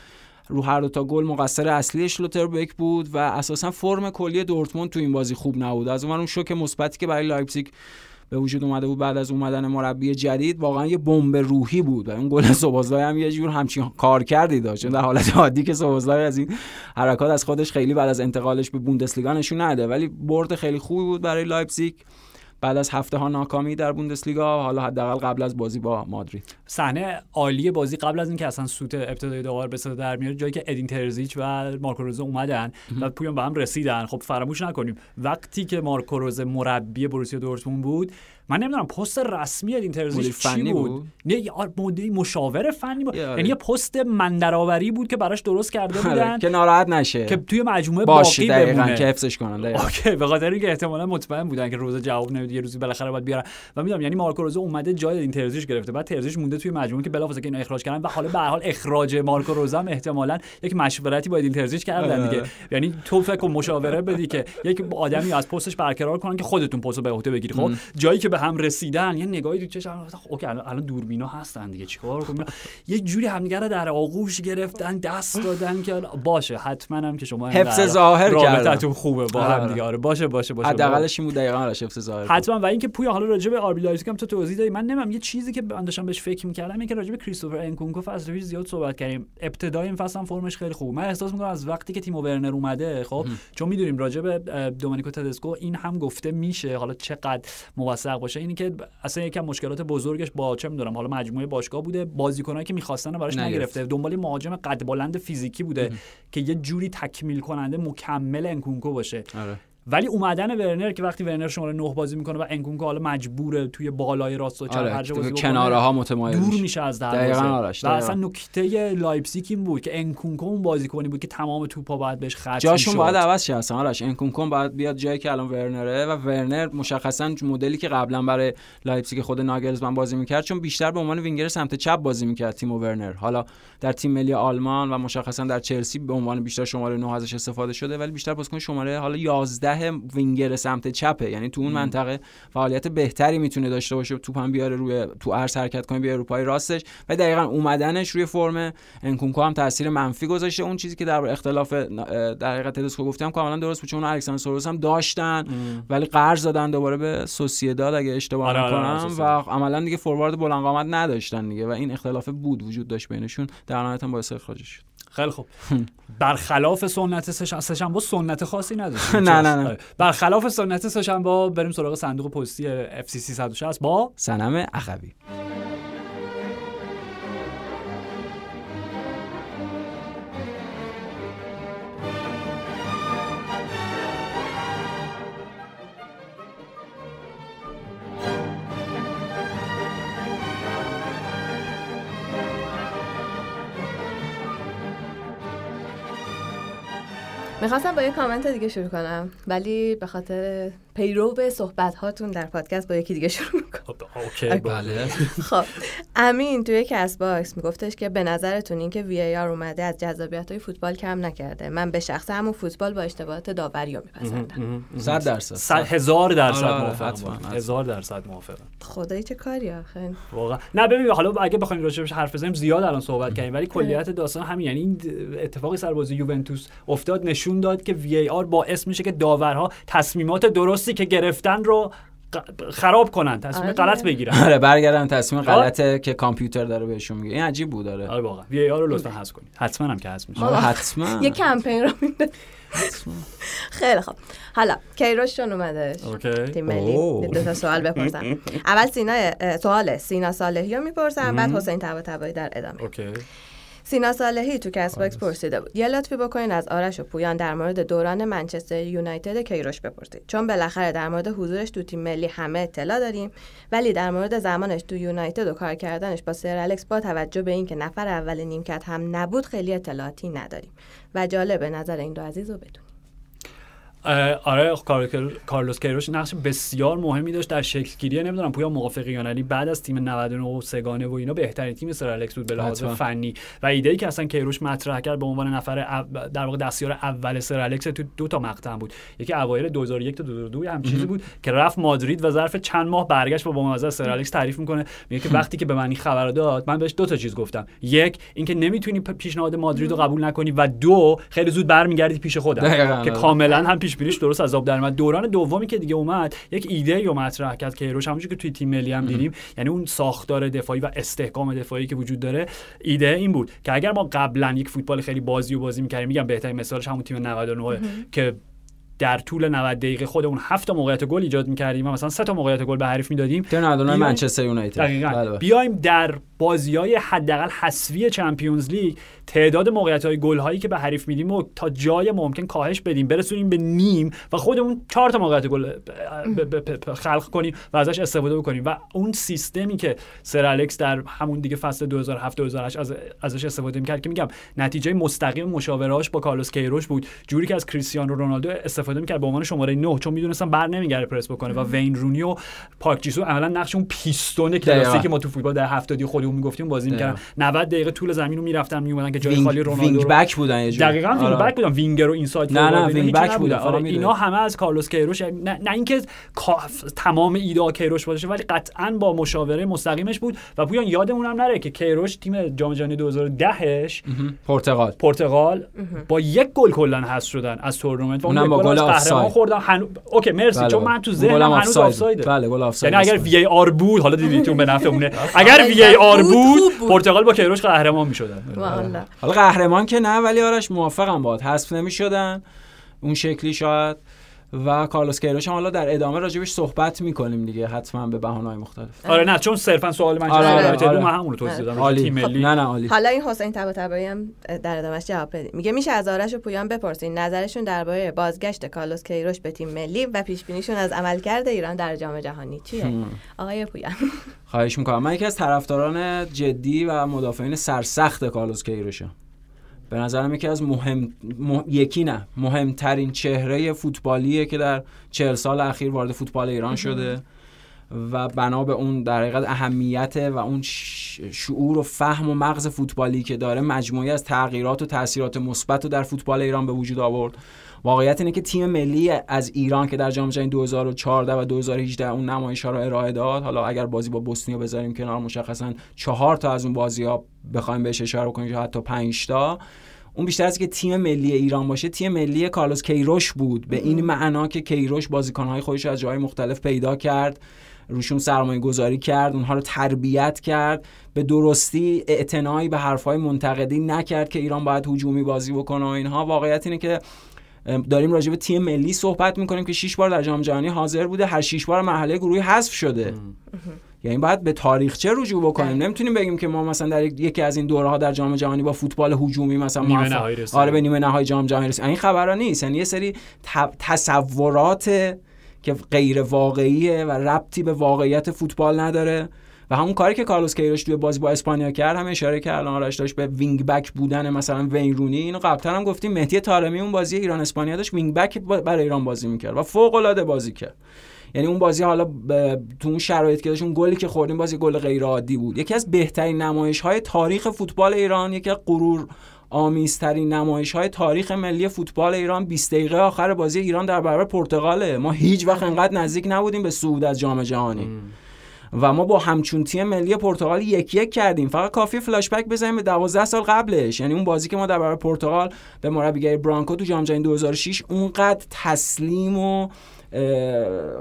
رو هر دو تا گل مقصر اصلی اشلوتربک بود و اساسا فرم کلی دورتموند تو این بازی خوب نبود. از اون اون شوک مثبتی که برای لایپزیگ به وجود اومده بود بعد از اومدن مربی جدید واقعا یه بمب روحی بود و اون گل سوبازلای هم یه جور همچین کارکردی داشت. در حالت عادی که سوبازلای از این حرکات از خودش خیلی بعد از انتقالش به بوندسلیگا نشون نده ولی برد خیلی خوبی بود برای لایپزیگ. بعد از هفته ها ناکامی در بوندسلیگا حالا حداقل قبل از بازی با مادرید. صحنه عالی بازی قبل از اینکه اصلا سوت ابتدای داور به صدا در بیاره جایی که ادین ترزیچ و مارکو روزه اومدن و پویان به هم رسیدن. خب فراموش نکنیم. وقتی که مارکو روزه مربی بروسیا دورتموند بود من نمی‌دونم پست رسمی ترزیچ چی فنی بود, بود؟ نه یه آر- مدیر مشاور فنی بود. آره. یعنی یه پست من‌درآوری بود که براش درست کرده آره، بودن. که ناراحت نشه. که توی مجموعه باقی بمونه. که حفظش کنن. اوکی به خاطر اینکه احتمالا مطمئن بودن که روزه جواب نمیده یه روزی بالاخره باید بیارن. و می‌دونم یعنی مارکو روزه اومده جای این ترزیش گرفته. بعد ترزیش مونده توی مجموعه که بلافاصله که اینو اخراج کردن و حالا به هر حال اخراج مارکو روزه هم احتمالا یک مشورتی با این ترزیش کردن آره. دیگه یعنی تو فکر کن مشاوره بدی که یک آدمی از پستش برقرار کنن که خودتون پستو به عهده بگیری. خب؟ جایی که به هم رسیدن یه نگاهی تو چشم خب okay الان الان دوربینا هستن دیگه چیکار کنیم؟ یه جوری همدیگه رو در آغوش گرفتن دست دادن که باشه حتما هم که شما حفظ ظاهر کردن. خوبه با هم آره. دیگه آره باشه باشه باشه. حداقلش این بود دقیقاً آرش حفظ ظاهر. حتما. و اینکه پویا حالا راجع به آربی لایپزیگ هم تو توضیح دادی. من نمی‌دونم یه چیزی که من داشتم بهش فکر می‌کردم اینه که راجع به کریستوفر انکونکو فصل پیش زیاد صحبت کردیم. ابتدای این فصل هم فرمش خیلی خوب من احساس می‌کنم از وقتی که تیم ورنر اومده خب چون می‌دونیم راجع به دومینیکو تدسکو این هم گفته میشه حالا چقدر موثق باشه اینی که اصلا یکم مشکلات بزرگش با چه می‌دونم حالا مجموعه باشگاه بوده بازیکنایی که می‌خواستن براش نگرفته. دنبال مهاجم قد بلند فیزیکی بوده که یه جوری تکمیل کننده مکمل انکونکو باشه. آره. ولی اومدن ورنر که وقتی ورنر شماره نه بازی می‌کنه و انکونکو حالا مجبوره توی بالای راست و چپ آره. هر جا بازی کناره ها متمایل دور میشه. از دروازه آرش، و. اصلا نکته لایپزیگ این بود که انکونکو اون بازیکنی بود که تمام توپا باید بهش خرج جاشون. باید عوض شه اصلا آرش انکونکو باید بیاد جایی که الان ورنره و ورنر مشخصا مدلی که قبلا برای لایپزیگ خود ناگلزمن بازی می‌کرد چون بیشتر به عنوان وینگر سمت چپ بازی می‌کرد تیم ورنر حالا در تیم ملی آلمان و مشخصا در چلسی به عنوان بیشتر شماره 9 ازش استفاده شده ولی بیشتر بازیکن شماره حالا 11 وینگر سمت چپه. یعنی تو اون منطقه فعالیت بهتری می‌تونه داشته باشه توپ هم بیاره روی تو عرض حرکت کنه بیاره رو پای راستش. و دقیقا اومدنش روی فرم انکونکو هم تاثیر منفی گذاشته. اون چیزی که در اختلاف در حقیقت تدسکو گفتم کاملا درست بود چون الکساندر سوروس هم داشتن ولی قرض دادن دوباره به سوسییداد اگه اشتباه آره، آره، نکنم. سوسییداد. و عملا دیگه فوروارد بلند قامت نداشتن دیگه. و این اختلاف بود وجود داشت بینشون. در نهایت هم باعث اخراجش شد. خیلی خوب برخلاف سنت سهشنبه سنت خاصی نداشت نه، نه، نه. آره. برخلاف سنت سهشنبه بریم سراغ صندوق پستی اف سی 360 با سنم عقبی می‌خواستم با یه کامنت دیگه شروع کنم ولی به خاطر پیرو به صحبت هاتون در پادکست با یکی دیگه شروع می‌کنم. خب، okay بله. خب امین توی کست باکس میگفتش که به نظرتون این که VAR اومده از جذابیت های فوتبال کم نکرده. من به شخصه همون فوتبال با اشتباهات داوری رو میپسندم 100 درصد صد هزار درصد آره، آره، موافقم. حتما، با- حتما. هزار درصد موافقم. خدایی چه کاری آخه؟ واقعا. نه ببین حالا اگه بخوایم راجعش حرف بزنیم زیاد الان صحبت کردیم. ولی کلیت داستان همین. یعنی این اتفاقی سر بازی یوونتوس افتاد نشون داد که VAR باعث میشه که داورها تصمیمات درستی که گرفتن رو خراب کنن تصمیم آره غلط. بگیرن. آره برگردن تصمیم غلطه که کامپیوتر داره بهشون میگه. این عجیب بود داره آره واقعا. VAR رو لطفا حذف کنید. حتما هم که حذف میشه. حتما. یه کمپین رو میده. خیلی خب حالا کیروش چون اومدش okay. تیم ملی. دو تا سوال بپرسم اول سینا سوال. سینا صالحی رو می‌پرسم بعد حسین طباطبایی در ادامه. Okay. سینا صالحی تو کست باکس پرسیده بود. یه لطفی بکنین از آرش و پویان در مورد دوران منچستر یونایتد کیروش بپرسید. چون بالاخره در مورد حضورش تو تیم ملی همه اطلاع داریم ولی در مورد زمانش تو یونایتد و کار کردنش با سر الکس با توجه به اینکه نفر اول نیمکت هم نبود خیلی اطلاعاتی نداریم. و جالبه نظر این دو عزیز رو بدون آره کار- کارلوس کیروش نقش بسیار مهمی داشت در شکلگیری نمی‌دونم پویا موافقی یا یعنی بعد از تیم 99 و سگانه و اینا بهترین تیم سر الکس بود به لحاظ. فنی. و ایده ای که اصلا کیروش مطرح کرد به عنوان نفر در واقع دستیار اول سر الکس تو دو تا مقطع بود. یکی اوایل 2001 تا 2002 هم چیزی بود که رفت مادرید و ظرف چند ماه برگشت با بامزه سر الکس تعریف می‌کنه. میگه که وقتی که به من این خبر داد من بهش دو تا چیز گفتم. یک اینکه نمی‌تونی پیشنهاد مادرید رو قبول نکنی. و دو خیلی زود برمیگردی پیش خودم که آره. کاملا هم پیش بینیش درست از آب در اومد. دوران دومی که دیگه اومد یک ایده رو مطرح کرد که ایروش همونجوری که توی تیم ملی هم دیدیم یعنی اون ساختار دفاعی و استحکام دفاعی که وجود داره ایده این بود که اگر ما قبلا یک فوتبال خیلی بازی و بازی می‌کردیم میگم بهترین مثالش همون تیم 99 که در طول 90 دقیقه خودمون هفت تا موقعیت گل ایجاد می‌کردیم و مثلا سه تا موقعیت گل به حریف می‌دادیم. تیم 99 بیایم- منچستر یونایتد. بله، بله. بیایم در بازی های حداقل حذفی چمپیونز لیگ تعداد موقعیت های گل هایی که به حریف میدیم و تا جای ممکن کاهش بدیم برسونیم به نیم و خودمون چهار تا موقعیت گل خلق کنیم و ازش استفاده بکنیم و اون سیستمی که سر الکس در همون دیگه فصل 2007 2008 از ازش استفاده می‌کرد که میگم نتیجه مستقیم مشاوره‌هاش با کارلوس کیروش بود جوری که از کریستیانو رونالدو استفاده می‌کرد به عنوان شماره 9 چون می‌دونست بر نمیگره پرس بکنه و وین رونی و پارک جی سونگ عملا نقش اون پیستون کلاسیک دقیقاً. که ما تو فوتبال در هفتادی خودمون خالی می‌گفتیم بازی می‌کردن دقیقاً. 90 دقیقه طول زمین رو می‌رفتن میومدن که جای وینگ, خالی رونالدو wing back بودن یه. دقیقاً wing آره. back بودن وینگر و inside نه، نه، wing back. بودن. آره می‌دونم. اینا همه از کارلوس کیروش نه, نه اینکه تمام ایده کیروش باشه ولی قطعا با مشاوره مستقیمش بود و پویان یادمون هم نره که کیروش تیم جام جهانی 2010ش پرتغال پرتغال با یک گل کلا حذف شدن از تورنمنت و اون اونم با گل آفساید. خوردن هنو... اوکی مرسی بله، چون. من تو ذهنم هنوز آفساید. آفسایده بله گل آفساید یعنی اگر. VAR بود حالا دیدیتون به نفعمونه اگر VAR بود، بود خوب بود. پرتغال با کیروش قهرمان می‌شدن. والا. حالا قهرمان که نه ولی آرش موافقم بعد حذف نمی‌شدن. اون شکلی شاید. و کارلوس کیروش هم حالا در ادامه راجبش صحبت می‌کنیم دیگه حتما به بهانه‌های مختلف. آره نه چون صرفا سوال من آره، آره، آره. من همون رو توضیح دادم. تیم ملی. نه نه عالی. حالا این حسین طباطبایی هم در ادامهش جواب بدیم. میگه میشه از آرش و پویان بپرسین. نظرشون درباره بازگشت کارلوس کیروش به تیم ملی و پیش بینیشون از عملکرد ایران در جام جهانی چیه. آقای پویان. خواهش می‌کنم. من یکی از طرفداران جدی و مدافعین سرسخت کارلوس کیروشم به نظرم یکی از مهم مه- یکی نه مهمترین چهره فوتبالیه که در چهل سال اخیر وارد فوتبال ایران شده و بنا به اون در حقیقت اهمیت و اون ش- شعور و فهم و مغز فوتبالی که داره مجموعی از تغییرات و تاثیرات مثبت رو در فوتبال ایران به وجود آورد. واقعیت اینه که تیم ملی از ایران که در جام جهانی 2014 و 2018 اون نمایش ها رو ارائه داد حالا اگر بازی با بوسنیا بذاریم کنار مشخصا چهار تا از اون بازی ها بخوایم بهش اشاره کنیم یا حتی 5 تا. اون بیشتر از که تیم ملی ایران باشه تیم ملی کارلوس کیروش بود. به این معنا که کیروش بازیکنهای خودش رو از جای مختلف پیدا کرد روشون سرمایه گذاری کرد اونها رو تربیت کرد. به درستی اعتنایی به حرفهای منتقدی نکرد که ایران باید هجومی بازی بکنه و اینها. واقعیت اینه که داریم راجع به تیم ملی صحبت می‌کنیم که شش بار در جام جهانی حاضر بوده هر شش بار مرحله گروهی حذف شده. یعنی باید به تاریخچه رجوع بکنیم؟ نمی‌تونیم بگیم که ما مثلا در یک- یکی از این دوره ها در جام جهانی با فوتبال هجومی مثلا نیمه نهایی. آره به نیمه نهایی جام جهانی رسیدیم. این خبرها نیست. یعنی یه سری تصورات که غیر واقعیه و ربطی به واقعیت فوتبال نداره. و همون کاری که کارلوس کیروش توی بازی با اسپانیا کرد هم اشاره کرد الان آرش داشت به wing back بودن مثلا وین رونی. اینو قبلا هم گفتیم مهدی طارمی اون بازی ایران اسپانیا داشت wing back برای ایران بازی می‌کرد و فوق العاده بازی کرد. یعنی اون بازی حالا ب- تو اون شرایط که داشت گلی که خوردیم بازی گل غیر عادی بود. یکی از بهترین نمایش های تاریخ فوتبال ایران یکی از غرور آمیزترین نمایش های تاریخ ملی فوتبال ایران 20 دقیقه آخر بازی ایران در برابر پرتغاله. ما هیچ وقت انقدر نزدیک نبودیم به صعود از جام جهانی. و ما با همچون تیم ملی پرتغال یک یک کردیم. فقط کافی فلاش بک بزنیم به 12 سال قبلش. یعنی اون بازی که ما در برابر پرتغال به مربیگری برانکو تو جام جهانی 2006 اونقدر تسلیم و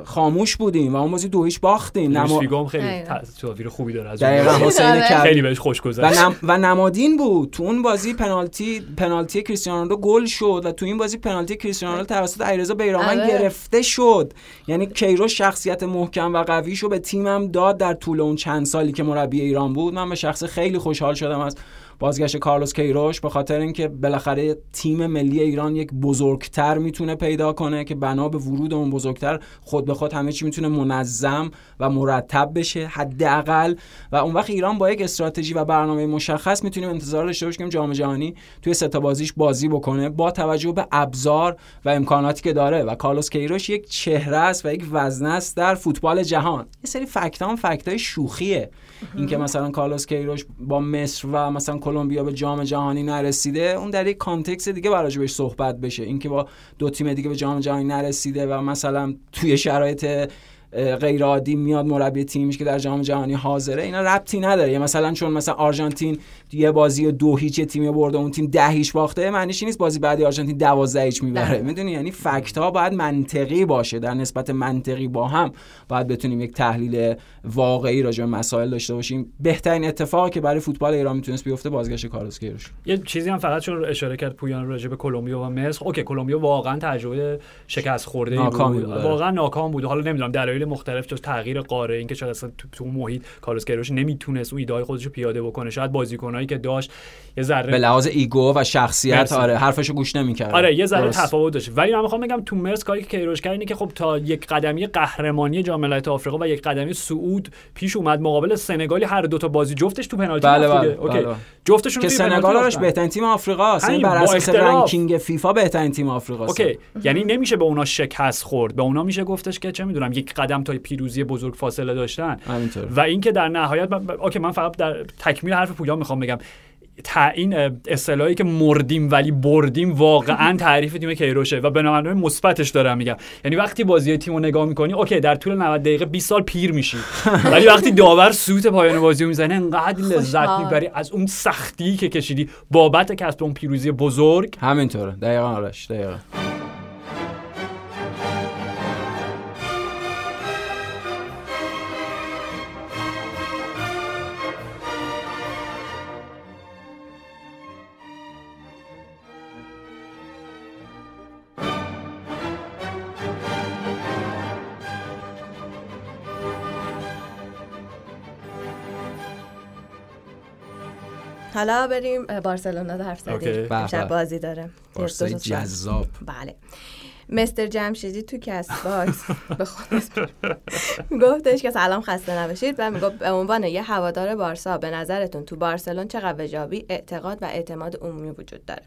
خاموش بودیم و اون بازی دو هیچ باختیم. نما... هم خیلی. تصاویر خوبی داره از دقیقا. حسین خیلی بهش خوش و, گذشت نم... و نمادین بود. تو اون بازی پنالتی پنالتی کریستیانو رونالدو گل شد و تو این بازی پنالتی کریستیانو رونالدو توسط علیرضا بیرانوند آره. گرفته شد. یعنی کیروش شخصیت محکم و قویشو به تیمم داد در طول اون چند سالی که مربی ایران بود. من به شخص خیلی خوشحال شدم از بازگشت کارلوس کیروش به خاطر اینکه بالاخره تیم ملی ایران یک بزرگتر می‌تونه پیدا کنه که بنا به ورود اون بزرگتر خود به خود همه چی می‌تونه منظم و مرتب بشه حداقل. و اون وقت ایران با یک استراتژی و برنامه مشخص می‌تونیم انتظار داشته باشیم که جام جهانی توی سه تا بازیش بازی بکنه با توجه به ابزار و امکاناتی که داره. و کارلوس کیروش یک چهره است و یک وزنه است در فوتبال جهان. یه سری فکت هم فکت های شوخیه. اینکه مثلا کارلوس کیروش با مصر و مثلا کلمبیا به جام جهانی نرسیده اون در یک کانتکست دیگه براش بهش صحبت بشه. اینکه با دو تیم دیگه به جام جهانی نرسیده و مثلا توی شرایط غیر عادی میاد مربی تیمش که در جام جهانی حاضره اینا ربطی نداره. یا مثلا چون مثلا آرژانتین یه بازی دو هیچ تیمی برده اون تیم ده هیچ باخته معنیش این نیست بازی بعدی آرژانتین 12 هیچ می‌بره. نه. می‌دونی؟ یعنی فکت ها باید منطقی باشه. در نسبت منطقی با هم باید بتونیم یک تحلیل واقعی راجع به مسائل داشته باشیم. بهترین اتفاقی که برای فوتبال ایران می‌تونست بیفته بازگشت کارلوس کیروش. یه چیزی هم فقط چون اشاره کرد پویان راجع به کلمبیا و مصر. اوکی کلمبیا واقعا تجربه شکست خورده بود. بود، آره. واقعا ناکام بود. حالا نمی‌دونم دلایل مختلف جز تغییر قاره اینکه شاید اصلا تو, محیط کارلوس کیروش نمی‌تونست اون ایده خودش رو پیاده بکنه. شاید بازیکنایی که داشت یه به ذره لحاظ ego و شخصیت مرسی. آره حرفشو گوش نمی‌کرد آره یه ذره تفاوت داشت. ولی من می‌خوام بگم تو مصر کاری که کیروش کرد اینه که خب تا یک قدمی قهرمانی جام ملت آفریقا و یک قدمی صعود پیش اومد. مقابل سنگال هر دو تا بازی جفتش تو پنالتی بله، بله،. اوکی. بله. جفتشون که سنگال. بهترین تیم آفریقاست همین، این بر با اساس. رنکینگ فیفا بهترین تیم آفریقاست اوکی. یعنی نمیشه به اونا شکست خورد. به اونا میشه گفتش که چه می‌دونم یک قدم تا پیروزی بزرگ فاصله داشتن. همینطور و اینکه در نهایت من... اوکی من فقط در تکمیل حرف پویا می‌خوام بگم. این اصطلاحی که مردیم ولی بردیم واقعا تعریف تیم کیروشه و به معنای مثبتش دارم میگم. یعنی وقتی بازی تیم رو نگاه می‌کنی اوکی در طول 90 دقیقه 20 سال پیر میشی. ولی وقتی داور سوت پایان بازی رو می‌زنه انقدر لذت می‌بری از اون سختی که کشیدی بابت کسب اون پیروزی بزرگ. همینطوره. دقیقاً آرش دقیقاً. حالا بریم بارسلونا حرف زدیم امشب بازی داره. بارسای جذاب. بله. مستر جمشیدی تو کست باکس. به خودش گفتش که سلام خسته نباشید. و می‌گفت به عنوان یه هوادار بارسا به نظرتون تو بارسلون چقدر به ژاوی اعتقاد و اعتماد عمومی وجود داره؟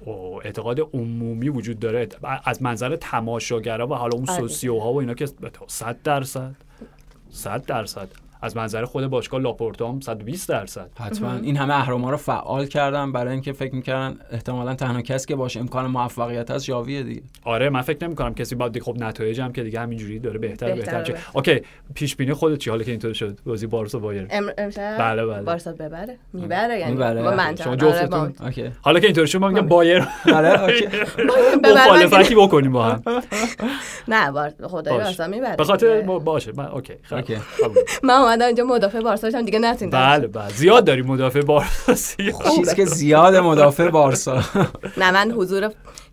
او اعتقاد عمومی وجود داره. از منظر تماشاگرا و حالا اون آره. سوسیوها و اینا که 100 درصد. 100 درصد. از منظر خود باشگاه لاپورتا هم 120 درصد. حتما. این همه اهرام رو فعال کردن. برای اینکه فکر می‌کردن احتمالا تنها کسی که باشه امکان موفقیت از ژاویه دیگه. آره من فکر نمی کنم کسی بعد خب نتایج هم که دیگه همینجوری داره بهتر بهتر, بهتر اوکی پیش بینی خودت چی؟ حالا که اینطور شد بازی بارسا بایرن امشب بله بله. بارسا ببره. می‌بره یعنی می‌بره. با من شما آره، جفتتون حالا که اینطور شد ما میگم بایر آره اوکی. ببره مخالفتی بکنیم با هم؟ نه بار خدای. بارسا می‌بره. به خاطر. ما- باشه. من اوکی. قبول. من اومدم اینجا مدافع بارسا شدم دیگه نتونید بله بله زیاد داریم مدافع بارسا زیاد. چیز که زیاد مدافع بارسا نه من حضور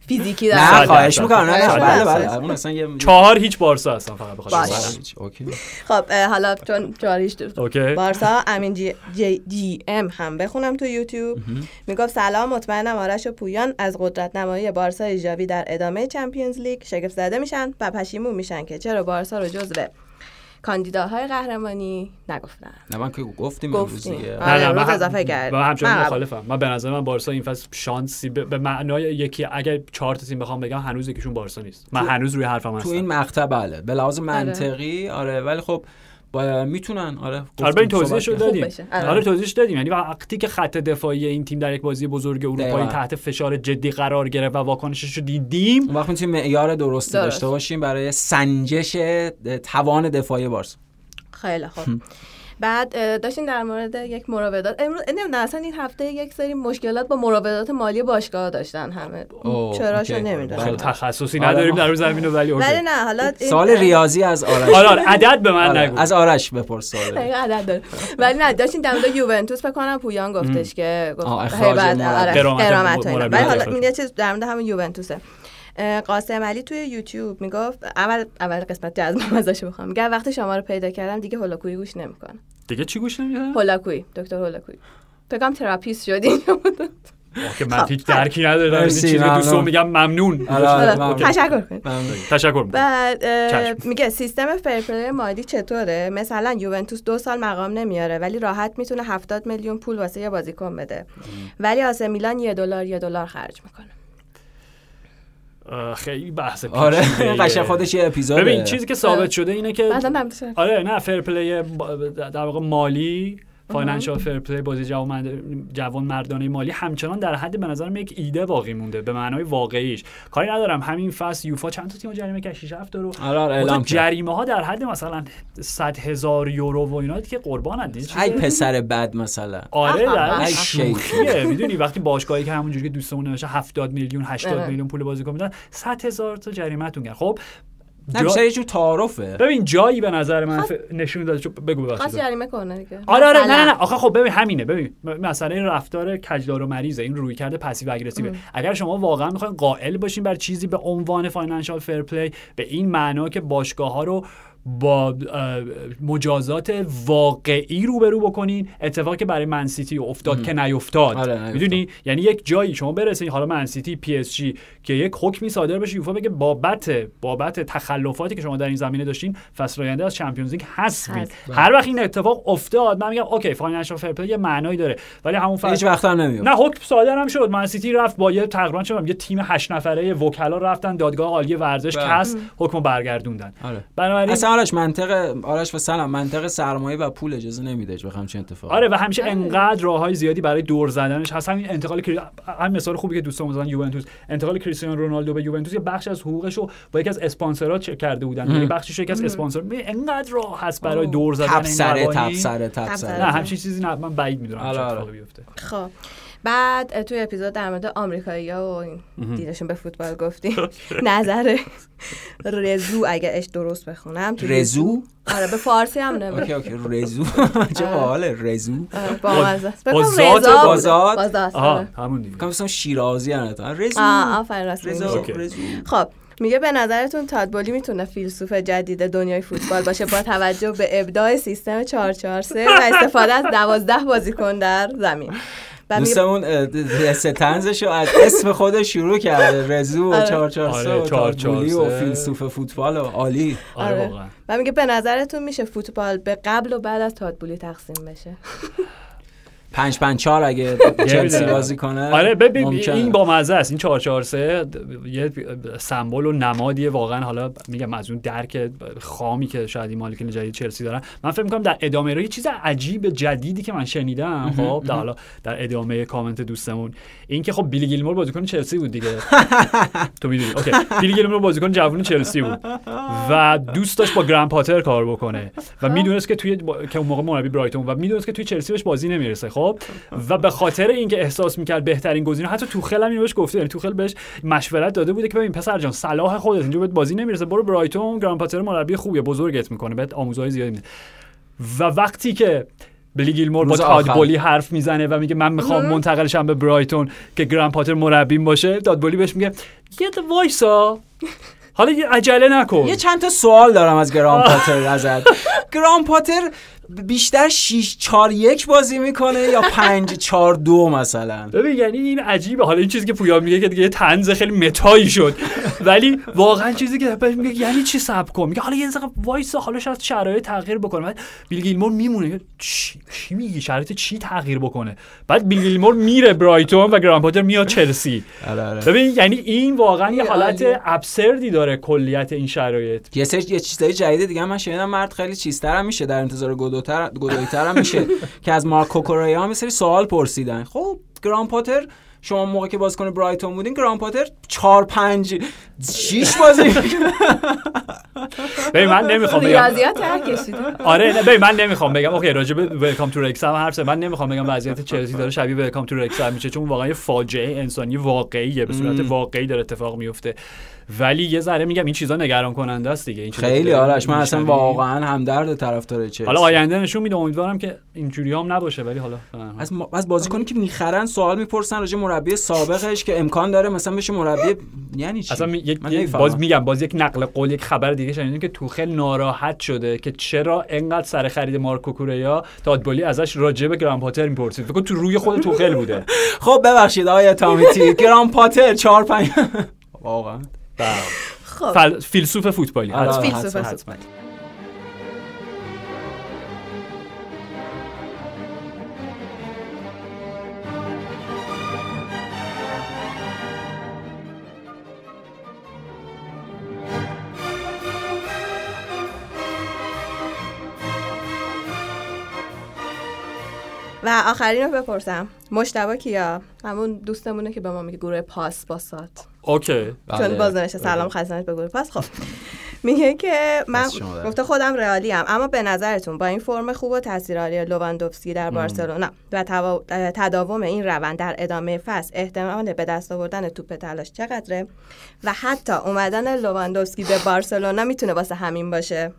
فیزیکی دارم نه صد خواهش درصد. می‌کنم نه بله. بله اون اصلا یه چهار هیچ بارسا هستن فقط به خاطر باش. بارسا. اوکی خب حالا چون چاریش اوکی بارسا امین جی, جی, جی ام هم بخونم تو یوتیوب می‌گفت سلام مطمئنم آرش و پویان از قدرت نمایی بارسا ژاوی در ادامه چمپیونز لیگ شگفت زده میشن و پشیمون میشن که چرا بارسا رو جزو کاندیداهای قهرمانی نگفتن. نه من که گفتیم امروز گفتیم. دیگه. آره. نه نه من اضافه کرد. من همچنان مخالفم. من به نظر من بارسا این فصل شانسی به, به معنای یکی اگر چهار تا تیم بخوام بگم هنوز یکیشون بارسا نیست. من تو- هنوز روی حرفم تو هستم. این مقطع بله. به لحاظ منطقی آره. ولی خب با می‌تونن آره آره این توضیحش رو دادیم بشه. آره. آره توضیحش دادیم یعنی وقتی که خط دفاعی این تیم در یک بازی بزرگ اروپایی. تحت فشار جدی قرار گرفت و واکنشش رو دیدیم اون وقت می‌تونیم معیار درستی درست. داشته باشیم برای سنجش توان دفاعی بارسا خیلی خوب بعد داشتین در مورد یک مراودات. امروز نمی‌دونم اصلا این هفته یک سری مشکلات با مراودات مالی باشگاه داشتن همه. چراشو. نمی‌دونم. خب تخصصی آره، نداریم در روز زمین ولی اوکی. ولی نه حالا سوال ریاضی از آرش. آره آره عدد به من نگو. از آرش بپرس سوال. عدد داره. ولی نه داشتین در مورد یوونتوس فکر کنم پویان گفتش که گفت قرامت ولی حالا. این یه چیز در مورد همون یوونتوسه. قاسم علی توی یوتیوب می‌گفت اول اول قسمت جذبم ازش بخوام. میگه وقتی شما رو پیدا کردم دیگه هولاکویی گوش نمی‌کنم دیگه چی گوش نمیدن هولاکویی دکتر هولاکویی فکرم تراپیست شدی که من هیچ درکی ندارم چیزی که ممنون. میگم ممنون آره، آره، ممنون. تشکر کنید ممنون. تشکر می‌کنم. بعد. میگه سیستم فرپلی مالی چطوره مثلا یوونتوس دو سال مقام نمیاره ولی راحت می‌تونه 70 میلیون پول واسه یه بازیکن بده ولی آث میلان یه دلار یه دلار خرج می‌کنه خیلی بحث آره پیچیده‌ایه. قشنگ خودش یه اپیزود ببین چیزی که ثابت شده اینه که. آره نه fair play با- در واقع مالی financial fair play بازی جوان جوان مردانه مالی. همچنان در حد به نظرم یک ایده باقی مونده به معنای واقعیش. کاری ندارم. همین فصل یوفا چند تا تیم جریمه 6 7 رو. آره آره اعلام جریمه ها در حد مثلا 100 هزار یورو و اینا که قربان ای پسر بد مثلا. آره. در شوخیه می‌دونی وقتی باشگاهی که همونجوری که دوستمون نوشته 70 میلیون 80 آره. میلیون پول بازیکن میدن 100 هزار تا جریمه‌تون کرد. خب نه جا- بیشتر یه جور تعارفه. ببین جایی به نظر من ف- نشون داده چون- بگو خواست ببخشید جریمه کنه دیگه. آره آره نه مثلا. نه. نه آخه خب ببین همینه. ببین م- مسئله این رفتار کجدار و مریضه این رویکرد passive aggressive اگر شما واقعا می‌خواین قائل باشین بر چیزی به عنوان financial fair play به این معنا که باشگاه ها رو با مجازات واقعی روبرو بکنین. اتفاقی که برای منسیتی افتاد که نیفتاد. آره، می‌دونی؟ یعنی یک جایی شما برسید حالا منسیتی پی اس جی که یک حکمی صادر بشه یوفا بگه بابت بابت تخلفاتی که شما در این زمینه داشتین فصل آینده از Champions League حذفید هر وقت این اتفاق افتاد من میگم OK Financial Fair Play یه معنایی داره. ولی همون فصل هیچ وقت هم نمیاد. نه حکم صادر هم شد. منسیتی رفت با یه تقریبا چه یه تیم 8 نفره وکلا رفتن دادگاه عالی ورزش بله. CAS حکم برگردوندن. آره. بنابراین اصلا آرش منطق آرش و سلام منطق سرمایه و پول اجازه نمیده بخوام چه اتفاقی. آره و همیشه آره. انقدر راههای زیادی برای دور زدنش هست. همین انتقال کری... هم مثال خوبی که دوستان مثلا یوونتوس. انتقال کریستیانو رونالدو به یوونتوس یه بخش از حقوقش رو با یکی از اسپانسرها کرده بودن. یعنی بخشش یکی از اسپانسر انقدر راه هست برای دور زدن این سره تپ سره نه همچین چیزی نه من بعید می‌دونم چه آره، اتفاقی بیفته. خب. بعد توی اپیزود در مورد آمریکایی ها و دیدشون به فوتبال گفتیم. نظر رزو اگه اش درست بخونم رزو؟ آره به فارسی هم نمیشه اوکی اوکی. رزو؟ چه حاله رزو؟ با مزه بازات بازات آها همون دیگه. مثلا شیرازی ان رزو. آفرین رزو خب میگه به نظرتون تادبولی می‌تونه فیلسوف جدید دنیای فوتبال باشه با توجه به ابداع سیستم 443 و استفاده از 12 بازیکن در زمین. دوستمون ستنزشو از اسم خودش شروع کرده. رزو و آره. چار چار آره، و فیلسوف فوتبال و عالی. آره و میگه به نظرتون میشه فوتبال به قبل و بعد از تادبولی تقسیم بشه؟ پنج پنج چار اگه چلسی بازی کنه آره ببین این با مزه است. این 4 4 3 یه سمبل و نمادیه واقعا. حالا میگم از اون درک خامی که شاید این مالکین جدید چلسی دارن. من فکر می‌کنم در ادامه رو یه چیز عجیب جدیدی که من شنیدم خب در حالا در ادامه کامنت دوستمون این که خب بیلی گیلمور بازیکن چلسی بود دیگه. تو می‌دونی. اوکی. بیلی گیلمور بازیکن جوون چلسی بود و دوست داشت با گرند پاتر کار بکنه و می‌دونست که توی که اون موقع مربی برایتون و می‌دونست که توی چلسی بهش بازی نمی‌رسه. خب؟ و به خاطر اینکه احساس می‌کرد بهترین گزینه حتی توخل هم اینو بهش گفته یعنی توخل بهش مشورت داده بوده که ببین پسر جان صلاح خودت اینجا بهت بازی نمی‌رسه برو برایتون گران پاتر مربی خوبیه بزرگت می‌کنه بهت آموزهای زیادی میده. و وقتی که بلی گیلمور با تادبولی حرف می‌زنه و میگه من می‌خوام منتقلشم به برایتون که گران پاتر مربیم باشه تادبولی بهش میگه یه وایسا. حالا یه عجله نکن. یه چند تا سوال دارم از گراهام پاتر ازت. گراهام پاتر بیشتر 6 4 1 بازی می‌کنه یا 5 4 2 مثلا. ببین یعنی این عجیبه. حالا این چیزی که پویا میگه که دیگه طنز خیلی متایی شد. ولی واقعا چیزی که میگه یعنی چی صبر کن میگه حالا یه دقیقه وایسا حالا شاید شرایط تغییر بکنه. بعد بیل گیلمور میمونه. چی, چی میگی؟ شرایط چی تغییر بکنه؟ بعد بیل گیلمور میره برایتون و گران پاتر میاد چلسی. آره، آره. ببین یعنی این واقعا یه حالت ابسردی داره کلیت این شرایط. یه سری یه چیزای جدید دیگه من شنیدم مرد خیلی چیزتر میشه در انتظار گودو گدایتر هم میشه که از مارک کوکوریا هم سری سوال پرسیدن. خب گران پاتر شما موقع که بازیکن برایتون بودین گران پاتر 4 5 6 بازی ببین من نمی‌خوام بگم. ریاضیات آره نه ببین من نمی‌خوام بگم. OK راجع به Welcome to Wrexham حرف من نمی‌خوام بگم وضعیت چلسی داره شبیه Welcome to Wrexham میشه چون واقعا یه فاجعه انسانی واقعیه به صورت واقعی داره اتفاق میفته. ولی یه ذره میگم این چیزا نگران کننده است دیگه. این خیلی آرش من اصلا واقعا همدرد طرفدار چلسی. حالا آینده نشون میده امیدوارم که اینجوری هم نباشه ولی حالا از از بازیکنی که می‌خرن سوال می‌پرسن راجع مربی سابقش که امکان داره مثلا بشه مربی یعنی چی؟ اصلا یک باز میگم باز یک نقل قول یک خبر دیگه شنیدیم که توخل ناراحت شده که چرا انقدر سر خرید مارکو کوریا تادبولی ازش راجع به گران پاتر می‌پرسید. فکر تو روی خود توخل بوده. خب ببخشید آیا تامیتی. گران پاتر 4 5 واقعا. خب. فیلسوف فوتبالی. آره، فیلسوف فوتبالی. و آخرین رو بپرسم. مجتبی کیا؟ همون دوستمونه که به ما میگه گروه پاس باسات OK. چون بله. باز نوشته سلام خزانت به گروه پاس خب. میگه که من گفته خودم رئالی ام اما به نظرتون با این فرم خوب و تاثیرگذاری لواندوفسکی در بارسلونا و تداوم این روند در ادامه فصل احتمال به دست آوردن توپ طلاش چقدره؟ و حتی اومدن لواندوفسکی به بارسلونا می‌تونه واسه همین باشه؟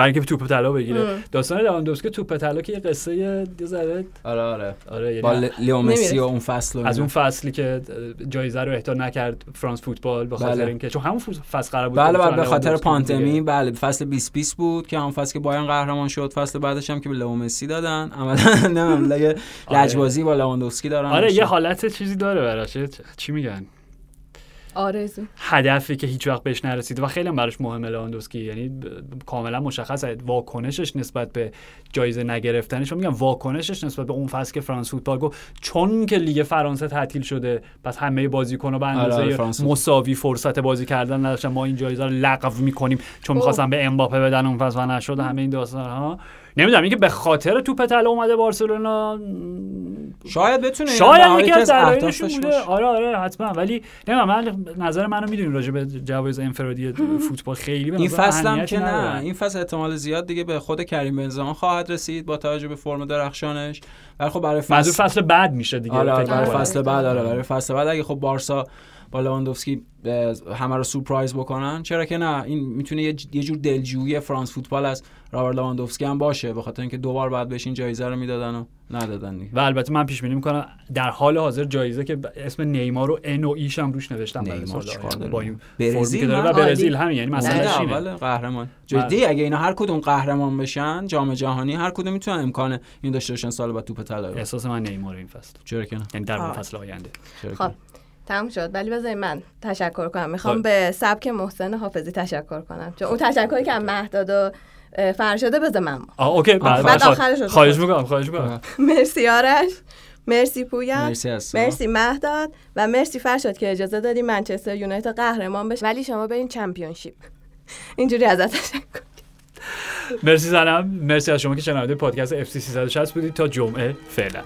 برای اینکه توپ طلا بگیره داستان لواندوفسکی توپ طلا که یه قصه یه ذره آره آره آره یعنی با لیو مسی و. اون فصل از. اون فصلی که جایزه رو اهدا نکرد فرانس فوتبال به خاطر بله. اینکه چون همون فصل قرار بود بله بله به خاطر پاندمی دیگه. بله فصل 2020 بود که همون فصل که بایرن قهرمان شد فصل بعدش هم که به لئو مسی دادن عملا نمی‌دونم آره. لجبازی با لواندوفسکی دارن آره یه. حالت چیزی داره براش چی میگن آرزو. هدفی که هیچ وقت بهش نرسیده و خیلی هم براش مهمه لواندوفسکی یعنی ب- کاملا مشخصه. واکنشش نسبت به جایزه نگرفتنش و میگم واکنشش نسبت به اون فصل که فرانس فوتبال گفت چون که لیگ فرانسه تعطیل شده پس همه بازیکن‌ها به آره، آره، اندازه فرانس مساوی فرصت بازی کردن نداشتن. ما این جایزه رو لغو می‌کنیم. چون اوه. می‌خواستن به امباپه بدن اون فصل و نشد. همه این داستان ها نمی‌دونم اینکه به خاطر توپ طلا اومده بارسلونا شاید بتونه شاید یکی از دلایلشون بوده. آره آره حتما ولی نمی‌دونم من نظر منو می‌دونی راجع به جوایز انفرادی فوتبال خیلی به این فصل هم که. نه این فصل احتمال زیاد دیگه به خود کریم بنزما خواهد رسید با توجه به فرم درخشانش ولی خب برای فصل فصل بعد میشه دیگه آره آره برای. فصل بعد آره برای فصل بعد اگه خب بارسا با لواندوفسکی همه رو سورپرایز بکنن چرا که نه این می‌تونه یه جور دلجویی فرانس فوتبال از رابرت لواندوفسکی هم باشه به خاطر اینکه دوبار بعد بهش این جایزه رو می‌دادن و ندادن دیگه و البته من پیش بینی می‌کنم در حال حاضر جایزه که اسم نیمار و ان و ایش هم روش نوشتم؟ با این برزیل که داره و. برزیل همین یعنی اینه اول قهرمان بله. جدی اگه اینا هر کدوم قهرمان بشن جام جهانی هر کدوم می‌تونن امکان این داشته باشن سال بعد توپ طلا رو. احساس من نیمار این فصل چرا که نه یعنی در. فصل آینده خب؟ تموم شد. ولی بذارید من تشکر کنم. می‌خوام خب. به سبک محسن حافظی تشکر کنم. چون اون تشکری که مهداد و فرشاده بذار من آه اوکی بعد آخرش رو خواهش. می‌کنم خواهش می‌کنم. مرسی آرش مرسی پویان مرسی مرسی مهداد و مرسی فرشاد که اجازه دادی منچستر یونایتد قهرمان بشه. ولی شما برین چمپیونشیپ. اینجوری ازت تشکر مرسی زنم. مرسی از شما که شنونده پادکست اف سی 360 بودید. تا جمعه فعلا.